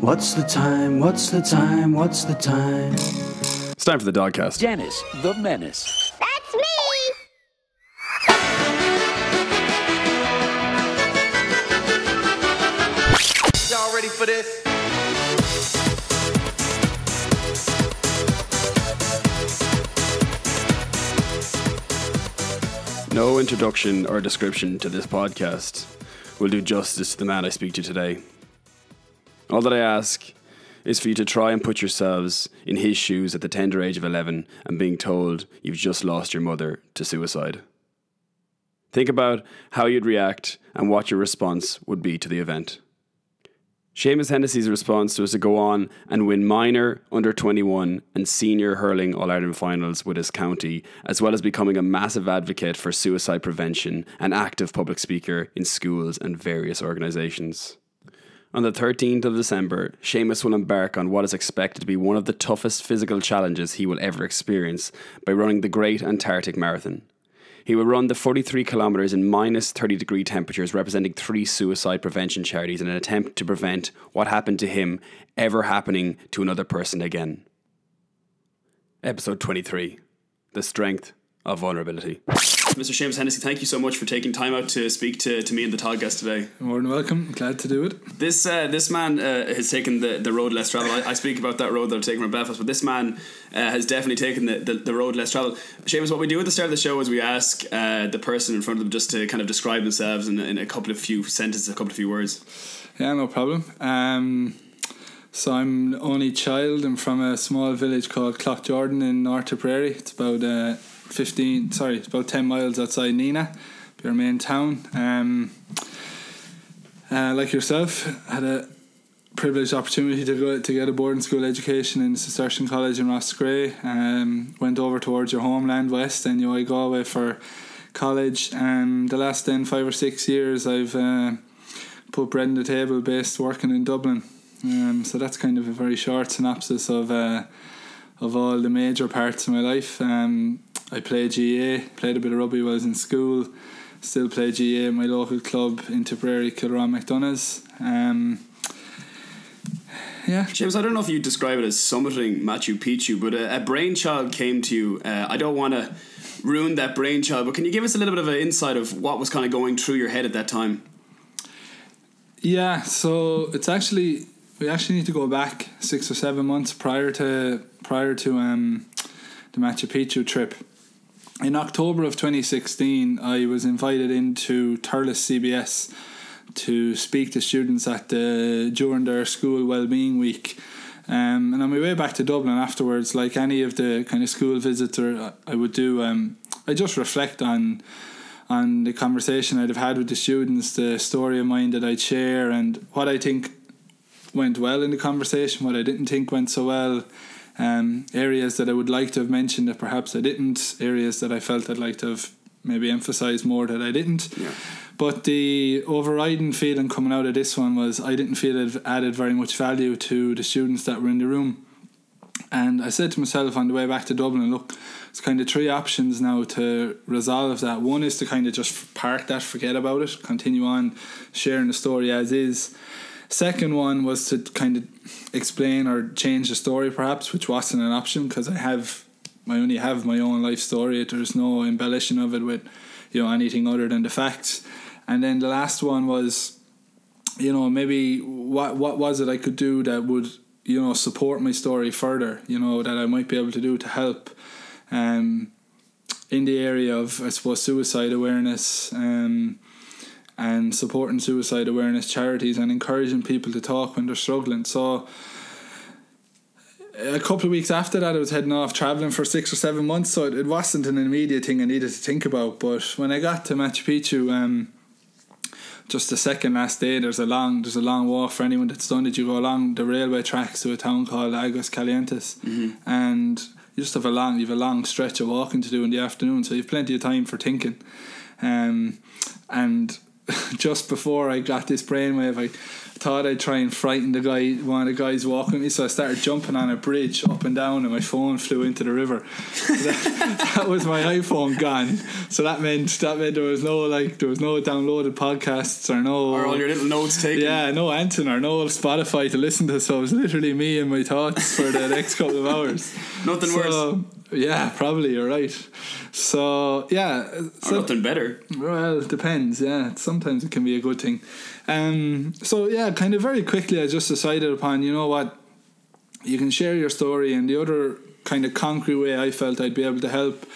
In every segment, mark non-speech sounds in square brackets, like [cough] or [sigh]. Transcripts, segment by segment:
What's the time? What's the time? What's the time? It's time for the Dogcast. Dennis the Menace. That's me! Y'all ready for this? No introduction or description to this podcast will do justice to the man I speak to today. All that I ask is for you to try and put yourselves in his shoes at the tender age of 11 and being told you've just lost your mother to suicide. Think about how you'd react and what your response would be to the event. Seamus Hennessy's response was to go on and win minor, under 21, and senior hurling All Ireland finals with his county, as well as becoming a massive advocate for suicide prevention and active public speaker in schools and various organisations. On the 13th of December, Seamus will embark on what is expected to be one of the toughest physical challenges he will ever experience by running the Great Antarctic Marathon. He will run the 43 kilometres in minus 30 degree temperatures, representing three suicide prevention charities in an attempt to prevent what happened to him ever happening to another person again. Episode 23 The Strength of Vulnerability. Mr. Seamus Hennessy, thank you so much for taking time out to speak to, to me and the podcast today. More than welcome. Glad to do it. This uh, this man uh, has taken the, the road less traveled. I, I speak about that road that I've taken from Belfast, but this man uh, has definitely taken the, the, the road less traveled. Seamus, what we do at the start of the show is we ask uh, the person in front of them just to kind of describe themselves in, in a couple of few sentences, a couple of few words. Yeah, no problem. Um, so I'm the only child. I'm from a small village called Cloughjordan in North Tipperary. It's about uh, 15, sorry, it's about 10 miles outside Nenagh, our main town. Um, uh, like yourself, had a privileged opportunity to go to get a boarding school education in Cistercian College in Roscrea. Um, went over towards your homeland west NUI Galway for college. And the last then five or six years, I've uh, put bread on the table based working in Dublin. Um, so that's kind of a very short synopsis of uh, of all the major parts of my life. Um, I played GAA, played a bit of rugby while I was in school. Still play GAA at my local club in Tipperary, Kilruane MacDonaghs. Um, yeah. James, I don't know if you describe it as summiting Machu Picchu, but a, a brainchild came to you. Uh, I don't want to ruin that brainchild, but can you give us a little bit of an insight of what was kind of going through your head at that time? Yeah, so it's actually we actually need to go back six or seven months prior to prior to um, the Machu Picchu trip. In October of 2016, I was invited into Thurles CBS to speak to students at the during their school wellbeing week. Um, and on my way back to Dublin afterwards, like any of the kind of school visits or I would do, um, I just reflect on on the conversation I'd have had with the students, the story of mine that I'd share, and what I think went well in the conversation, what I didn't think went so well, um, areas that I would like to have mentioned that perhaps I didn't, areas that I felt I'd like to have maybe emphasized more that I didn't. Yeah. But the overriding feeling coming out of this one was I didn't feel it added very much value to the students that were in the room. And I said to myself on the way back to Dublin, look, it's kind of three options now to resolve that. One is to kind of just park that, forget about it, continue on sharing the story as is. Second one was to kind of explain or change the story, perhaps, which wasn't an option because I have, I only have my own life story. There's no embellishing of it with, you know, anything other than the facts. And then the last one was, you know, maybe what what was it I could do that would, you know, support my story further. You know, that I might be able to do to help. Um, in the area of, I suppose, suicide awareness. Um, and supporting suicide awareness charities and encouraging people to talk when they're struggling. So a couple of weeks after that, I was heading off traveling for six or seven months, so it, it wasn't an immediate thing I needed to think about. But when I got to Machu Picchu, um, just the second last day, there's a long there's a long walk for anyone that's done it. You go along the railway tracks to a town called Aguas Calientes, and you just have a long you have a long stretch of walking to do in the afternoon, so you've plenty of time for thinking. Um, and [laughs] just before I got this brainwave, I thought I'd try and frighten the guy, one of the guys walking me. So I started jumping on a bridge up and down, and my phone flew into the river. [laughs] that, that was my iPhone gone. So that meant that meant there was no like there was no downloaded podcasts or no Or all your little notes taken. yeah, no Anton or no Spotify to listen to. So it was literally me and my thoughts for the next couple of hours. [laughs] Nothing So, Yeah, probably you're right. So yeah, Or so, nothing better. well, it depends. Yeah, sometimes it can be a good thing. Um, so yeah, kind of very quickly, I just decided upon you know what, you can share your story, and the other kind of concrete way I felt I'd be able to help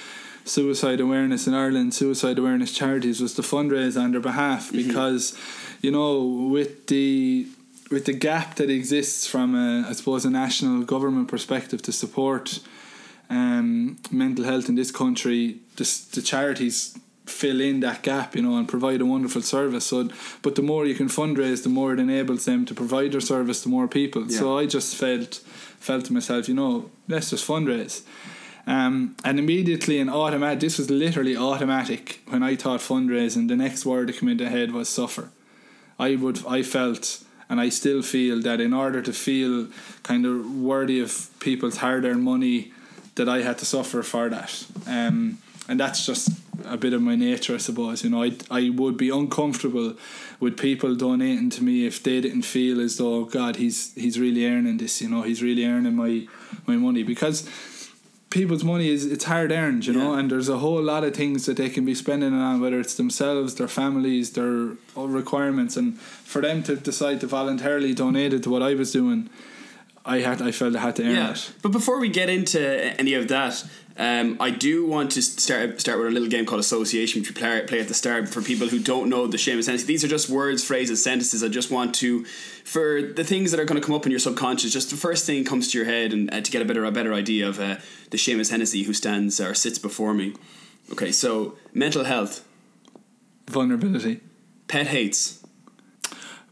suicide awareness in Ireland, suicide awareness charities, was to fundraise on their behalf because you know with the with the gap that exists from a, I suppose a national government perspective to support um, mental health in this country, the, the charities fill in that gap, you know, and provide a wonderful service. So, but the more you can fundraise, the more it enables them to provide their service to more people. So I just felt felt to myself, you know, let's just fundraise. Um, and immediately and automatic, this was literally automatic when I thought fundraising. The next word that came into head was suffer. I would, I felt, and I still feel that in order to feel kind of worthy of people's hard-earned money, that I had to suffer for that. Um, and that's just a bit of my nature, I suppose. You know, I I would be uncomfortable with people donating to me if they didn't feel as though God, he's he's really earning this. You know, he's really earning my my money because people's money is it's hard earned, you know, Yeah. and there's a whole lot of things that they can be spending it on, whether it's themselves, their families, their requirements, and for them to decide to voluntarily donate it to what I was doing, I had I felt I had to earn Yeah, it. but before we get into any of that, um, I do want to start start with a little game called Association, which we play, play at the start for people who don't know the Seamus Hennessy. These are just words, phrases, sentences. I just want to, for the things that are going to come up in your subconscious, just the first thing comes to your head, and uh, to get a better a better idea of uh, the Seamus Hennessy who stands or sits before me. Okay, so mental health, Vulnerability. pet hates,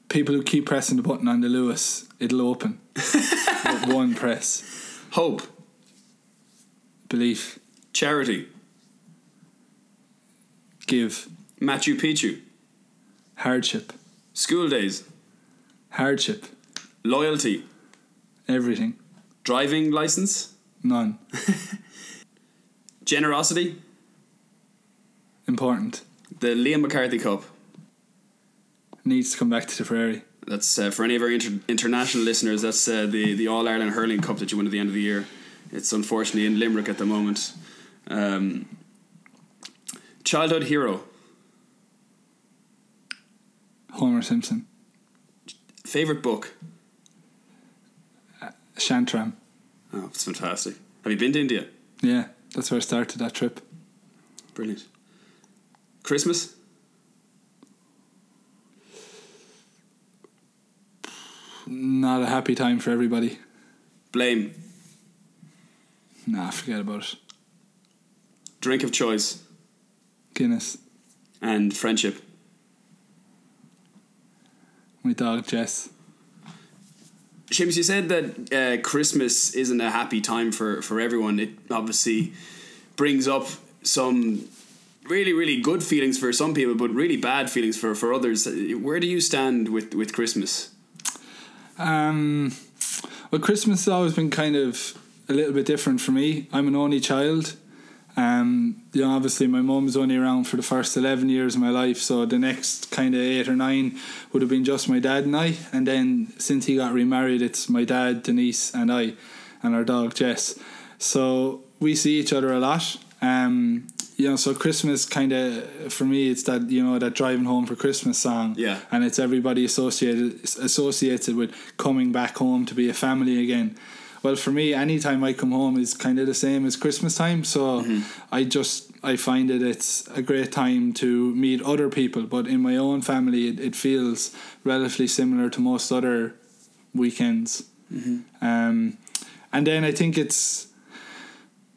People who keep pressing the button on the Luas, it'll open. [laughs] [laughs] One press. hope, Belief. charity, Give. Machu Picchu, Hardship. school days, Hardship. loyalty, Everything. driving license, None. [laughs] generosity, Important. the Liam McCarthy Cup. Needs to come back to the Premier. That's uh, for any of our inter- international listeners. That's uh, the the All Ireland Hurling Cup that you win at the end of the year. It's unfortunately in Limerick at the moment. Um, childhood hero, Homer Simpson. favorite book. Shantaram. Oh, it's fantastic. Have you been to India? Yeah, that's where I started that trip. Brilliant. Christmas, Not a happy time for everybody. blame, Nah, forget about it. drink of choice, Guinness. and friendship. My dog Jess. Seamus, you said that uh, Christmas isn't a happy time for, for everyone. It obviously brings up some really, really good feelings for some people, but really bad feelings for, for others. Where do you stand with, with Christmas? Um, well, Christmas has always been kind of a little bit different for me. I'm an only child. Um, you know, obviously my mum was only around for the first eleven years of my life, so the next kind of eight or nine would have been just my dad and I. And then since he got remarried, it's my dad, Denise, and I, and our dog Jess. So we see each other a lot. Um, you know, so Christmas kind of for me, it's that you know that driving home for Christmas song Yeah. and it's everybody associated associated with coming back home to be a family again. Well, for me, anytime I come home is kind of the same as Christmas time. So I just I find it it's a great time to meet other people. But in my own family, it, it feels relatively similar to most other weekends. Um, and then I think it's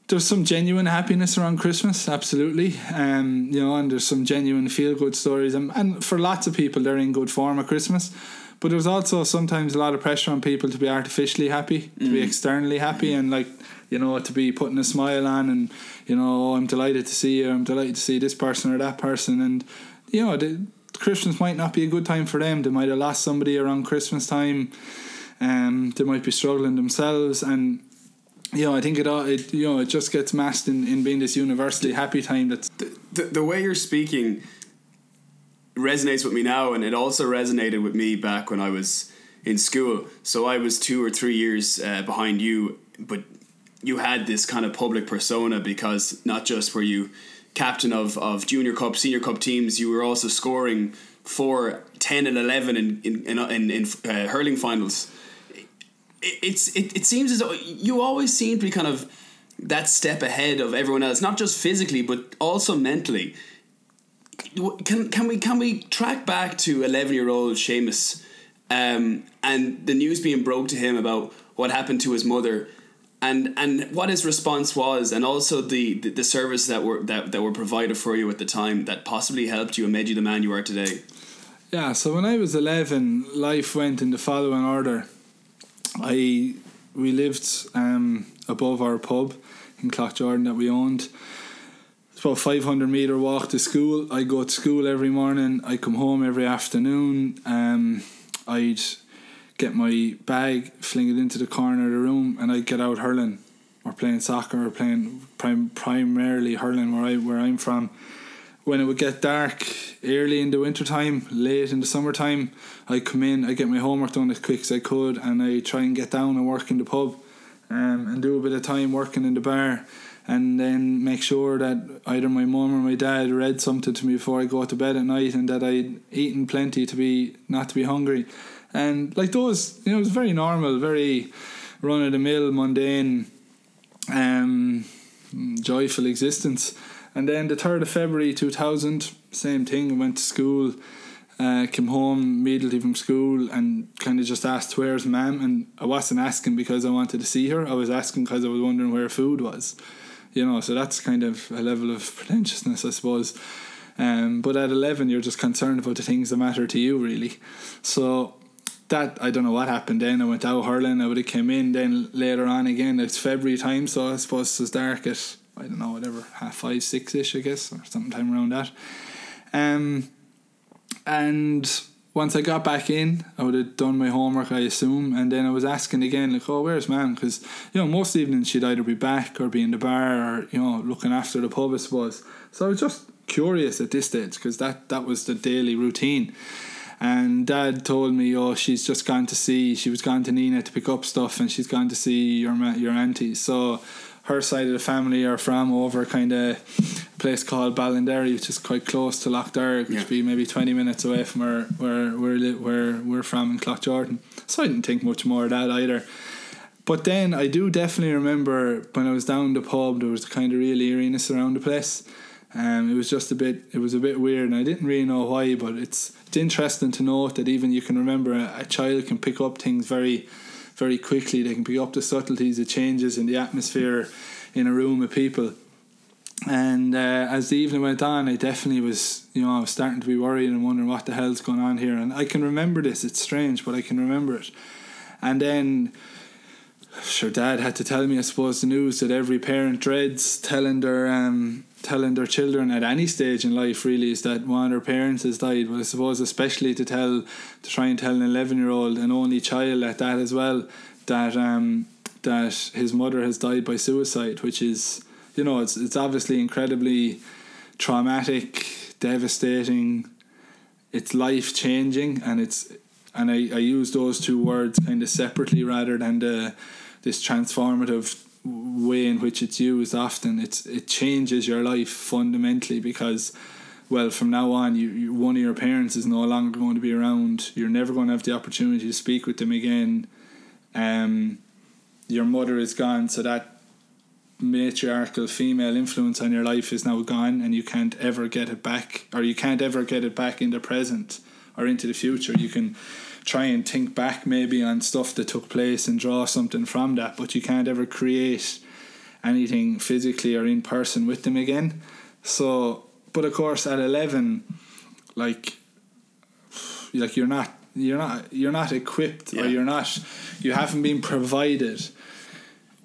there's some genuine happiness around Christmas, absolutely. Um, you know, and there's some genuine feel good stories, and, and for lots of people, they're in good form at Christmas. But there's also sometimes a lot of pressure on people to be artificially happy, to be externally happy, and like you know, to be putting a smile on, and you know, oh, I'm delighted to see you. I'm delighted to see this person or that person, and you know, the, Christmas might not be a good time for them. They might have lost somebody around Christmas time. Um, they might be struggling themselves, and you know, I think it all it you know it just gets masked in, in being this universally happy time. That's the, the way you're speaking resonates with me now, and it also resonated with me back when I was in school. So I was two or three years uh, behind you, but you had this kind of public persona because not just were you captain of, of junior cup, senior cup teams, you were also scoring for 10 and 11 in, in, in, in, in uh, hurling finals. It, it's, it, it seems as though you always seem to be kind of that step ahead of everyone else, not just physically, but also mentally. Can, can we can we track back to 11 year old Seamus um, and the news being broke to him about what happened to his mother and and what his response was and also the, the, the service that were that, that were provided for you at the time that possibly helped you and made you the man you are today yeah so when I was 11 life went in the following order I we lived um, above our pub in Cloughjordan that we owned. It's about 500 meter walk to school. I go to school every morning. I come home every afternoon. Um, I'd get my bag, fling it into the corner of the room, and I'd get out hurling. Or playing soccer. Or playing prim- primarily hurling where I where I'm from. When it would get dark early in the winter time, late in the summertime, I come in, I get my homework done as quick as I could, and I try and get down and work in the pub, um, and do a bit of time working in the bar, and then make sure that either my mum or my dad read something to me before I go to bed at night, and that I'd eaten plenty to be not to be hungry. And like those you know it was very normal very run of the mill mundane um, joyful existence and then the 3rd of February 2000 same thing went to school uh, came home immediately from school and kind of just asked where's ma'am and I wasn't asking because I wanted to see her I was asking because I was wondering where food was you know so that's kind of a level of pretentiousness I suppose um, but at 11 you're just concerned about the things that matter to you really so that I don't know what happened then. I went out hurling. I would have came in then later on again. It's February time, so I suppose it was dark at I don't know whatever half five six ish I guess or sometime around that. Um, and once I got back in, I would have done my homework, I assume, and then I was asking again, like, "Oh, where's ma'am?" Because you know most evenings she'd either be back or be in the bar or you know looking after the pub, I suppose. So I was just curious at this stage because that that was the daily routine. And dad told me, oh, she's just gone to see, she was gone to Nenagh to pick up stuff and she's gone to see your your auntie. So her side of the family are from over kind of a place called Ballinderry, which is quite close to Lough Derg, which Yeah. would be maybe 20 minutes away from where, where, where, we're from in Cloughjordan. So I didn't think much more of that either. But then I do definitely remember when I was down the pub, there was a kind of real eeriness around the place. Um, it was just a bit, it was a bit weird, and I didn't really know why. But it's it's interesting to note that even you can remember a, a child can pick up things very, very quickly. They can pick up the subtleties, the changes in the atmosphere in a room of people. And uh, as the evening went on, I definitely was, you know, I was starting to be worried and wondering what the hell's going on here. And I can remember this. It's strange, but I can remember it. And then sure dad had to tell me I suppose the news that every parent dreads telling their um telling their children at any stage in life really is that one of their parents has died but I suppose especially to tell to try and tell an 11 year old an only child at that as well that um that his mother has died by suicide which is you know it's it's obviously incredibly traumatic devastating. It's life changing and it's and I, I use those two words kind of separately rather than the this transformative way in which it's used often it's it changes your life fundamentally because well from now on you, you one of your parents is no longer going to be around. You're never going to have the opportunity to speak with them again. Um your mother is gone so that matriarchal female influence on your life is now gone and you can't ever get it back or you can't ever get it back in the present or into the future. You can try and think back maybe on stuff that took place and draw something from that but you can't ever create anything physically or in person with them again. So but of course at 11 like like you're not you're not you're not equipped or you're not you haven't been provided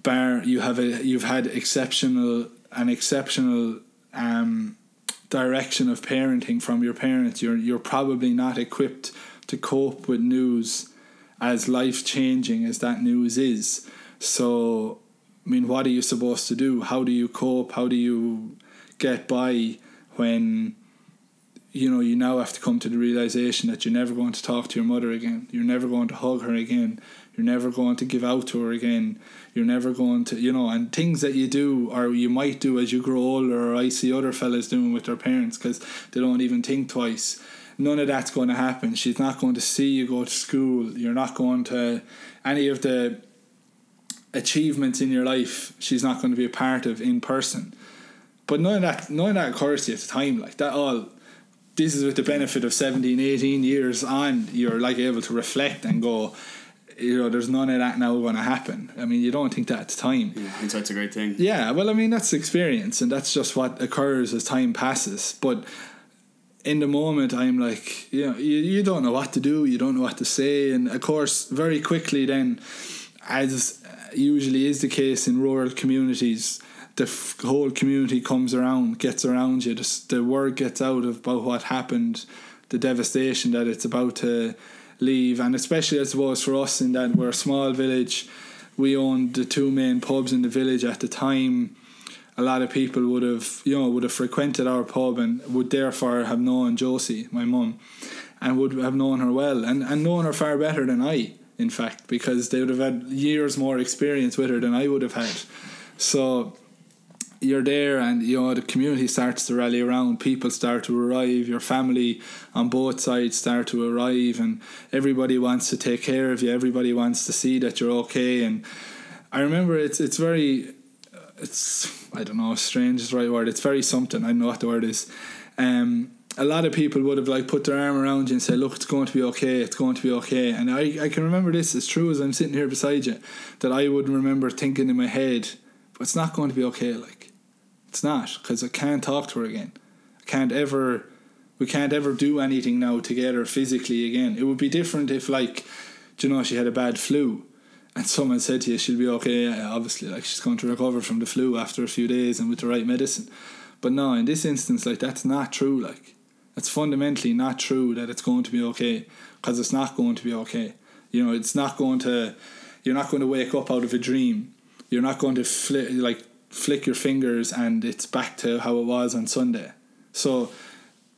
bar you have a you've had exceptional an exceptional um direction of parenting from your parents, you're you're probably not equipped to cope with news as life changing as that news is. So, I mean, what are you supposed to do? How do you cope? How do you get by when you know you now have to come to the realization that you're never going to talk to your mother again. You're never going to hug her again. You're never going to give out to her again. You're never going to, you know, and things that you do or you might do as you grow older, or I see other fellas doing with their parents because they don't even think twice. None of that's going to happen. She's not going to see you go to school. You're not going to any of the achievements in your life. She's not going to be a part of in person. But none of that, none of that occurs to you at the time. Like that, all this is with the benefit of 17, 18 years on. You're like able to reflect and go, you know, there's none of that now going to happen. I mean, you don't think that at the time. Yeah, hindsight's a great thing. Yeah, well, I mean, that's experience, and that's just what occurs as time passes. But in the moment, I'm like, you know, you, you don't know what to do, you don't know what to say, and of course, very quickly, then, as usually is the case in rural communities, the f- whole community comes around, gets around you. The, the word gets out about what happened, the devastation that it's about to leave, and especially I suppose for us in that we're a small village, we owned the two main pubs in the village at the time. A lot of people would have, you know, would have frequented our pub and would therefore have known Josie, my mum, and would have known her well and, and known her far better than I, in fact, because they would have had years more experience with her than I would have had. So you're there and you know the community starts to rally around people start to arrive your family on both sides start to arrive and everybody wants to take care of you everybody wants to see that you're okay and i remember it's it's very it's i don't know strange is the right word it's very something i know what the word is um a lot of people would have like put their arm around you and say, "Look, it's going to be okay. It's going to be okay." And I, I can remember this as true as I'm sitting here beside you, that I would remember thinking in my head, "But it's not going to be okay." Like, it's not because I can't talk to her again. I can't ever. We can't ever do anything now together physically again. It would be different if, like, you know, she had a bad flu, and someone said to you, "She'll be okay." Obviously, like she's going to recover from the flu after a few days and with the right medicine. But no, in this instance, like that's not true. Like it's fundamentally not true that it's going to be okay because it's not going to be okay. You know, it's not going to. You're not going to wake up out of a dream. You're not going to flick like flick your fingers and it's back to how it was on Sunday. So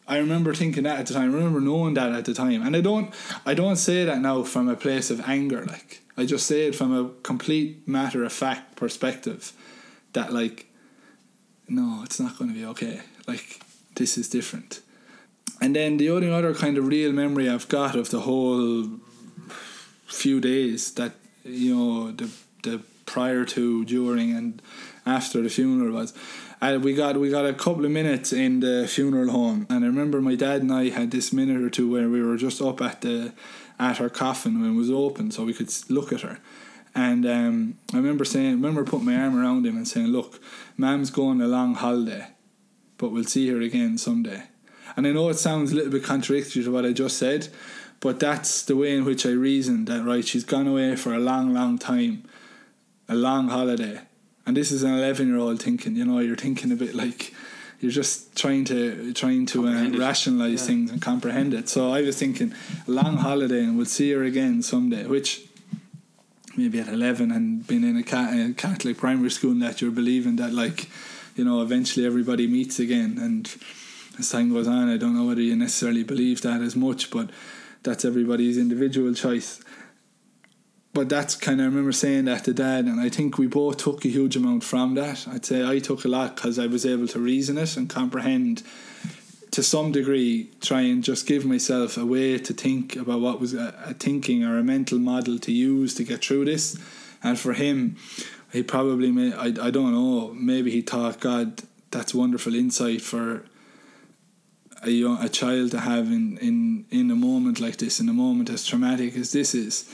I remember thinking that at the time. I remember knowing that at the time, and I don't. I don't say that now from a place of anger. Like I just say it from a complete matter of fact perspective. That like, no, it's not going to be okay. Like this is different. And then the only other kind of real memory I've got of the whole few days that you know the the prior to, during, and after the funeral was. Uh, we got we got a couple of minutes in the funeral home, and I remember my dad and I had this minute or two where we were just up at the at her coffin when it was open, so we could look at her. And um, I remember saying, I remember putting my arm around him and saying, "Look, Mam's going a long holiday, but we'll see her again someday." And I know it sounds a little bit contradictory to what I just said, but that's the way in which I reasoned that. Right, she's gone away for a long, long time, a long holiday, and this is an eleven-year-old thinking. You know, you're thinking a bit like you're just trying to trying to uh, rationalize Yeah. things and comprehend it. So I was thinking long holiday, and we'll see her again someday, which maybe at 11 and being in a, a Catholic primary school and that you're believing that like you know eventually everybody meets again and as time goes on I don't know whether you necessarily believe that as much but that's everybody's individual choice but that's kind of I remember saying that to dad and I think we both took a huge amount from that. I'd say I took a lot because I was able to reason it and comprehend to some degree try and just give myself a way to think about what was a, a thinking or a mental model to use to get through this. And for him he probably may I, I don't know maybe he thought god that's wonderful insight for a young, a child to have in, in in a moment like this in a moment as traumatic as this is.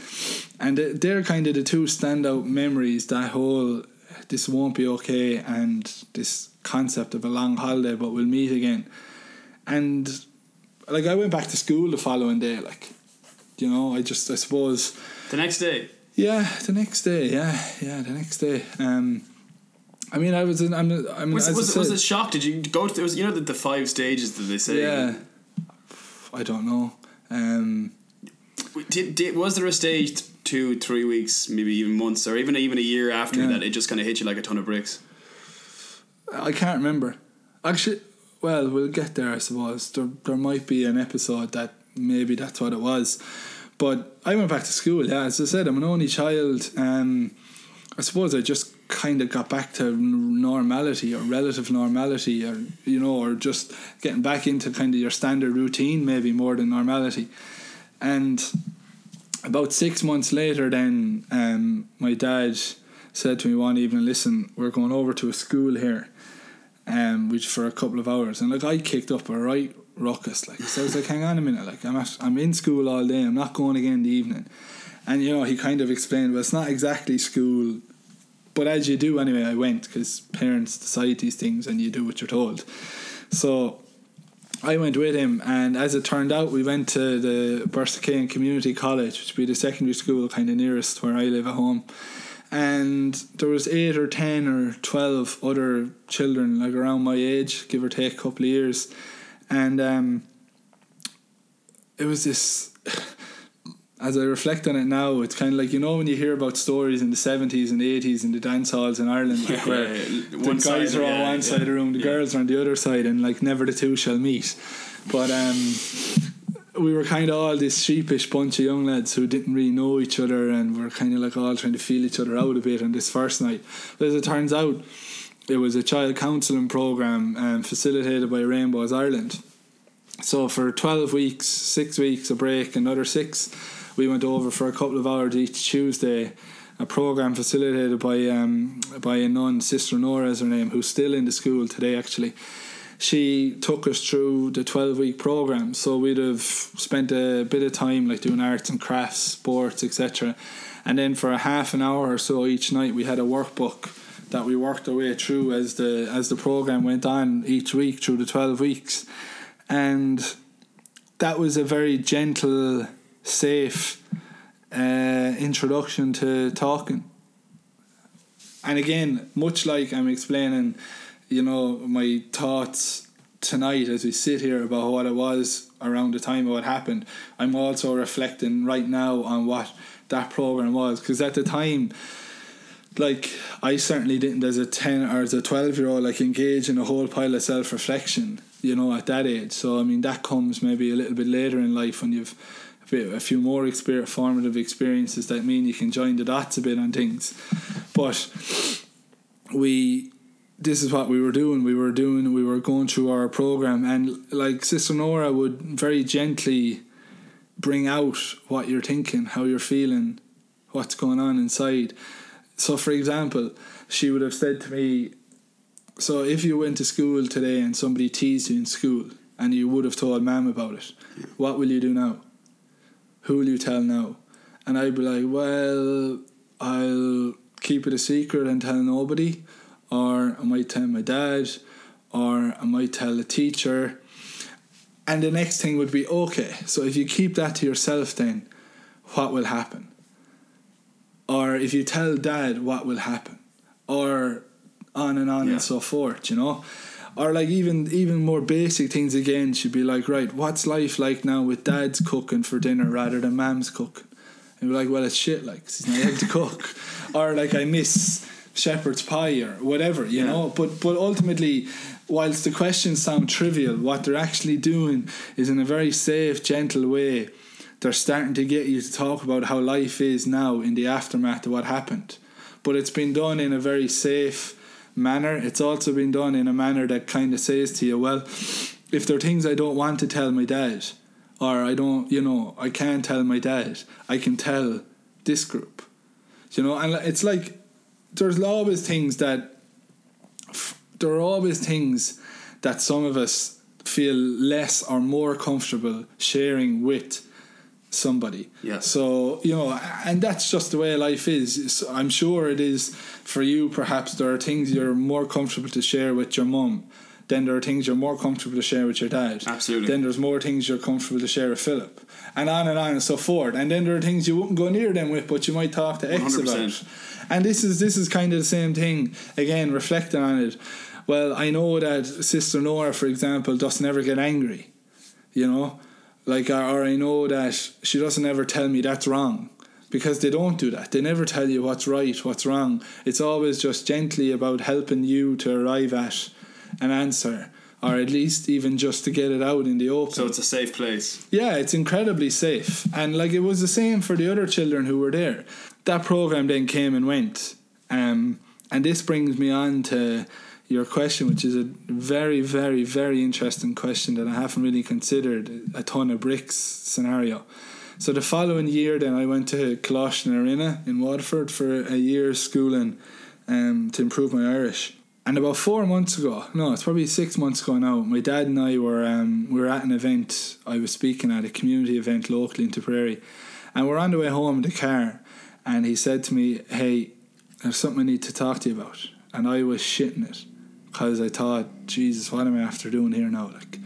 And they're kind of the two standout memories that whole this won't be okay and this concept of a long holiday but we'll meet again. And like I went back to school the following day like you know I just I suppose The next day, yeah the next day yeah yeah the next day. Um I mean, I was in. I'm. I mean, Was, as was, was it shock? Did you go to there was you know the, the five stages that they say? Yeah. I don't know. Um, Did, did was there a stage two, three weeks, maybe even months, or even even a year after Yeah. that it just kind of hit you like a ton of bricks? I can't remember. Actually, well, we'll get there. I suppose there there might be an episode that maybe that's what it was. But I went back to school. Yeah, as I said, I'm an only child. Um, I suppose I just kind of got back to normality or relative normality, or you know, or just getting back into kind of your standard routine, maybe more than normality. And about six months later, then um, my dad said to me one evening, "Listen, we're going over to a school here." um, which for a couple of hours, and like I kicked up a right ruckus. Like so, I was like, "Hang on a minute! Like I'm at, I'm in school all day. I'm not going again in the evening." And you know, he kind of explained, "Well, it's not exactly school, but as you do anyway." I went because parents decide these things, and you do what you're told. So I went with him, and as it turned out, we went to the Borrisokane Community College, which would be the secondary school kind of nearest where I live at home. And there was eight or ten or twelve other children, like around my age, give or take a couple of years, and um, it was this. As I reflect on it now, it's kind of like you know when you hear about stories in the seventies and eighties in the dance halls in Ireland, like where Yeah, yeah. the guys are on yeah, one yeah, side of the room, the yeah. girls are on the other side, and like never the two shall meet. But um, we were kind of all this sheepish bunch of young lads who didn't really know each other, and we're kind of like all trying to feel each other out a bit on this first night. But as it turns out, it was a child counselling program um, facilitated by Rainbows Ireland. So for twelve weeks, six weeks a break, another six, we went over for a couple of hours each Tuesday. A program facilitated by um, by a nun, Sister Nora is her name, who's still in the school today actually. She took us through the twelve week program, so we'd have spent a bit of time like doing arts and crafts, sports, etc. And then for a half an hour or so each night, we had a workbook that we worked our way through as the as the program went on each week through the twelve weeks, and that was a very gentle, safe uh, introduction to talking. And again, much like I'm explaining, you know, my thoughts tonight as we sit here about what it was around the time of what happened, I'm also reflecting right now on what that program was because at the time like I certainly didn't as a 10 or as a 12 year old like engage in a whole pile of self-reflection you know at that age so I mean that comes maybe a little bit later in life when you've a, few more experience, formative experiences that mean you can join the dots a bit on things. But we this is what we were doing. We were doing we were going through our program. And like sister Nora would very gently bring out what you're thinking how you're feeling what's going on inside. So, for example, she would have said to me, So, if you went to school today and somebody teased you in school and you would have told ma'am about it, what will you do now? Who will you tell now? And I'd be like, Well, I'll keep it a secret and tell nobody, or I might tell my dad, or I might tell the teacher. And the next thing would be, Okay, so if you keep that to yourself, then what will happen? or if you tell dad what will happen or on and on Yeah. and so forth you know or like even even more basic things again should be like right what's life like now with dad's cooking for dinner rather than mom's cooking and you're like well it's shit like 'cause he's not able to [laughs] cook or like I miss shepherd's pie or whatever you Yeah. know but but ultimately whilst the questions sound trivial what they're actually doing is in a very safe gentle way they're starting to get you to talk about how life is now in the aftermath of what happened. But it's been done in a very safe manner. It's also been done in a manner that kind of says to you, well, if there are things I don't want to tell my dad, or I don't, you know, I can't tell my dad, I can tell this group. You know, and it's like there's always things that there are always things that some of us feel less or more comfortable sharing with somebody. Yeah. So, you know, and that's just the way life is. So I'm sure it is for you, perhaps there are things you're more comfortable to share with your mum Then there are things you're more comfortable to share with your dad. Absolutely. Then there's more things you're comfortable to share with Philip, and on and on and so forth. And then there are things you wouldn't go near them with, but you might talk to X 100%. about. And this is this is kind of the same thing. Again, reflecting on it. Well, I know that Sister Nora, for example, doesn't ever get angry. You know, like or, or I know that she doesn't ever tell me that's wrong because they don't do that. They never tell you what's right, what's wrong. It's always just gently about helping you to arrive at an answer, or at least even just to get it out in the open. So it's a safe place. Yeah, it's incredibly safe. And like it was the same for the other children who were there. That program then came and went. Um, and this brings me on to your question, which is a very, very, very interesting question that I haven't really considered a ton of bricks scenario. So the following year, then I went to Coláiste na Rinne in Waterford for a year's schooling um, to improve my Irish. And about four months ago, no, it's probably six months ago now. My dad and I were um, we were at an event. I was speaking at a community event locally in Tipperary, and we're on the way home in the car. And he said to me, "Hey, there's something I need to talk to you about." And I was shitting it because I thought, Jesus, what am I after doing here now? Like,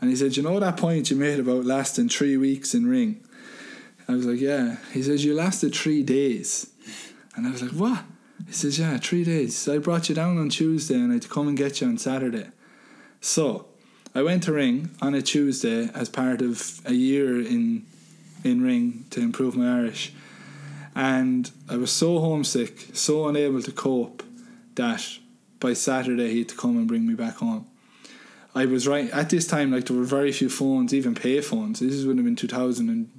and he said, "You know that point you made about lasting three weeks in Ring?" I was like, "Yeah." He says, "You lasted three days," and I was like, "What?" He says, Yeah, three days. So I brought you down on Tuesday and I had to come and get you on Saturday. So I went to Ring on a Tuesday as part of a year in in Ring to improve my Irish. And I was so homesick, so unable to cope that by Saturday he had to come and bring me back home. I was right at this time like there were very few phones, even pay phones. This would have been two thousand and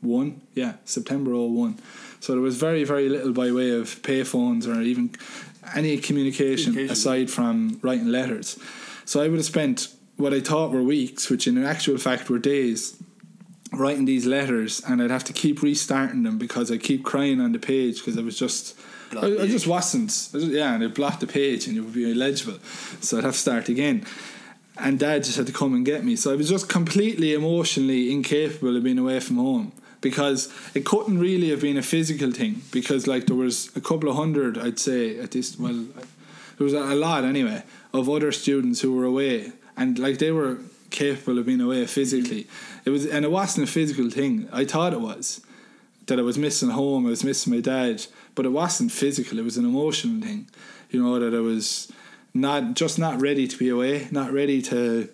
one, yeah, September 01. So there was very, very little by way of pay phones or even any communication, Communication. aside from writing letters. So I would have spent what I thought were weeks, which in actual fact were days, writing these letters, and I'd have to keep restarting them because I keep crying on the page because I was just. I, I just wasn't. I just- yeah, and it blocked the page and it would be illegible. So I'd have to start again. And dad just had to come and get me. So I was just completely emotionally incapable of being away from home because it couldn't really have been a physical thing because like there was a couple of hundred I'd say at this well there was a lot anyway of other students who were away and like they were capable of being away physically it was and it wasn't a physical thing I thought it was that I was missing home I was missing my dad but it wasn't physical it was an emotional thing you know that I was not just not ready to be away not ready to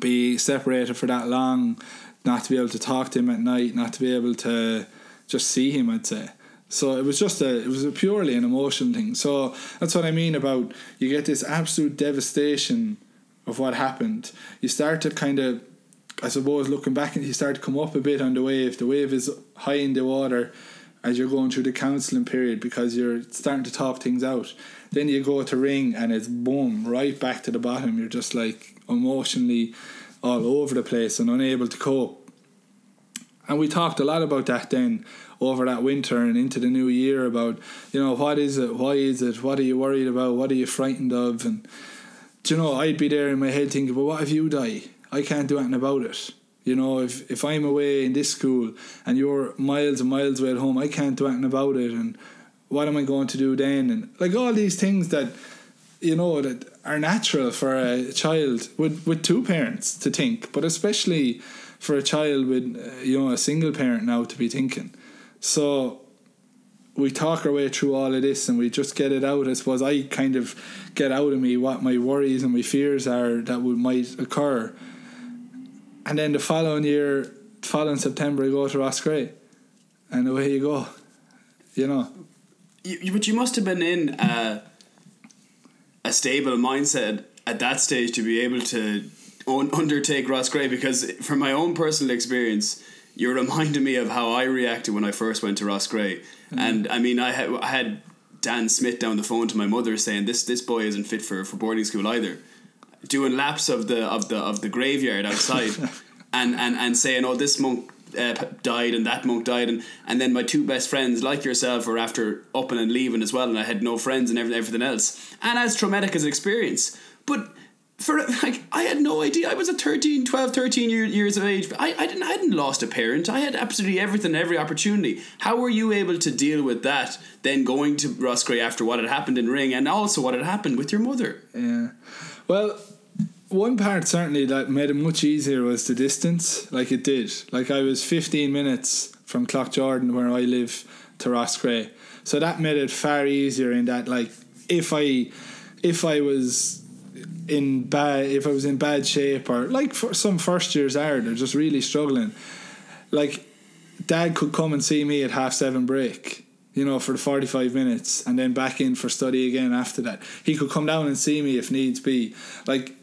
be separated for that long, not to be able to talk to him at night, not to be able to just see him, I'd say. So it was just a, it was a purely an emotional thing. So that's what I mean about you get this absolute devastation of what happened. You start to kind of, I suppose, looking back, and you start to come up a bit on the wave. The wave is high in the water as you're going through the counselling period because you're starting to talk things out. Then you go to Ring and it's boom right back to the bottom. You're just like emotionally all over the place and unable to cope. And we talked a lot about that then over that winter and into the new year about, you know, what is it? Why is it? What are you worried about? What are you frightened of? And, do you know, I'd be there in my head thinking, well, what if you die? I can't do anything about it. You know, if, if I'm away in this school and you're miles and miles away at home, I can't do anything about it. And what am I going to do then? And like all these things that, you know, that are natural for a child with, with two parents to think, but especially for a child with, you know, a single parent now to be thinking. So we talk our way through all of this and we just get it out. I suppose I kind of get out of me what my worries and my fears are that would might occur. And then the following year, following September, you go to Roscrea, and away you go. You know, You, but you must have been in a, a stable mindset at that stage to be able to un- undertake Roscrea because from my own personal experience you're reminding me of how I reacted when I first went to Roscrea. Mm-hmm. And I mean I had, I had Dan Smith down the phone to my mother saying this this boy isn't fit for, for boarding school either doing laps of the of the of the graveyard outside [laughs] and, and and saying oh this monk uh, died and that monk died. And and then my two best friends like yourself were after up and leaving as well and I had no friends and everything, everything else. And as traumatic as an experience. But for like I had no idea. I was a 13 12 13 year, years of age. I, I didn't I hadn't lost a parent. I had absolutely everything every opportunity. How were you able to deal with that then going to Roscrea after what had happened in Ring and also what had happened with your mother? Yeah. Well, one part certainly that made it much easier was the distance. Like it did. Like I was 15 minutes from Cloughjordan, where I live, to Roscrea. So that made it far easier in that, like, if I, if I was in bad, if I was in bad shape, or like for some first years are, they're just really struggling. Like, Dad could come and see me at half seven break you know, for the 45 minutes and then back in for study again after that. He could come down and see me if needs be. Like,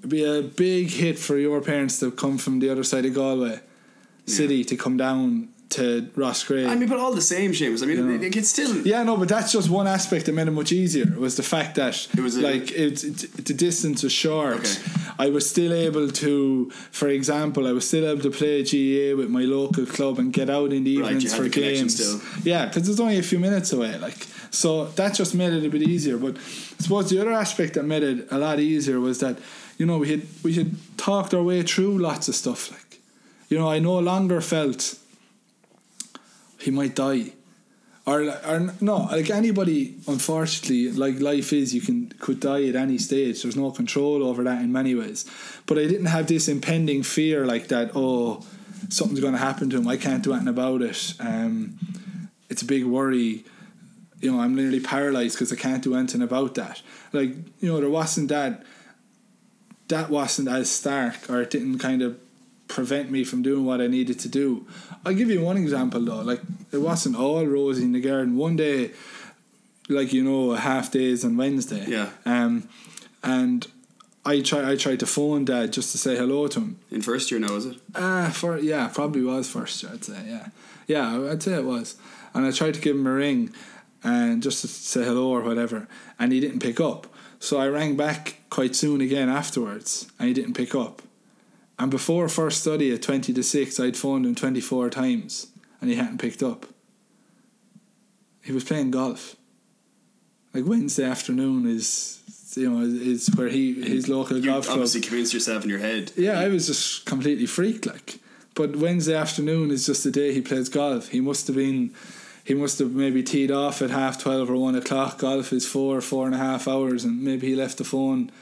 it'd be a big hit for your parents to come from the other side of Galway City to come down to Roscrea. I mean but all the same Seamus I mean Yeah. it, it's still yeah, no, but that's just one aspect that made it much easier. Was the fact that It was a- like it, it, the distance was short. Okay. I was still able to, for example, I was still able to play GAA with my local club and get out in the Right, evenings had for the games. still. Yeah, because it's only a few minutes away. Like so, that just made it a bit easier. But I suppose the other aspect that made it a lot easier was that you know we had we had talked our way through lots of stuff. Like you know, I no longer felt he might die. Or, or no, like anybody, unfortunately, like life is, you can could die at any stage. There's no control over that in many ways. But I didn't have this impending fear like that. Oh, something's going to happen to him. I can't do anything about it. Um, it's a big worry. You know, I'm nearly paralyzed because I can't do anything about that. Like you know, there wasn't that. That wasn't as stark, or it didn't kind of prevent me from doing what I needed to do. I'll give you one example though. Like it wasn't all rosy in the garden. One day, like you know, half days on Wednesday. Yeah. Um, and I try I tried to phone Dad just to say hello to him. in first year now is it Ah, for yeah, probably was first year. I'd say yeah, yeah, I'd say it was. And I tried to give him a ring, and just to say hello or whatever, and he didn't pick up. So I rang back quite soon again afterwards, and he didn't pick up. And before first study at twenty to six, I'd phoned him twenty four times, and he hadn't picked up. He was playing golf. Like Wednesday afternoon is, you know, is where he his local you golf club. obviously convinced yourself in your head Yeah, I was just completely freaked. Like, but Wednesday afternoon is just the day he plays golf. He must have been, he must have maybe teed off at half twelve or one o'clock. Golf is four, four and a half hours, and maybe he left the phone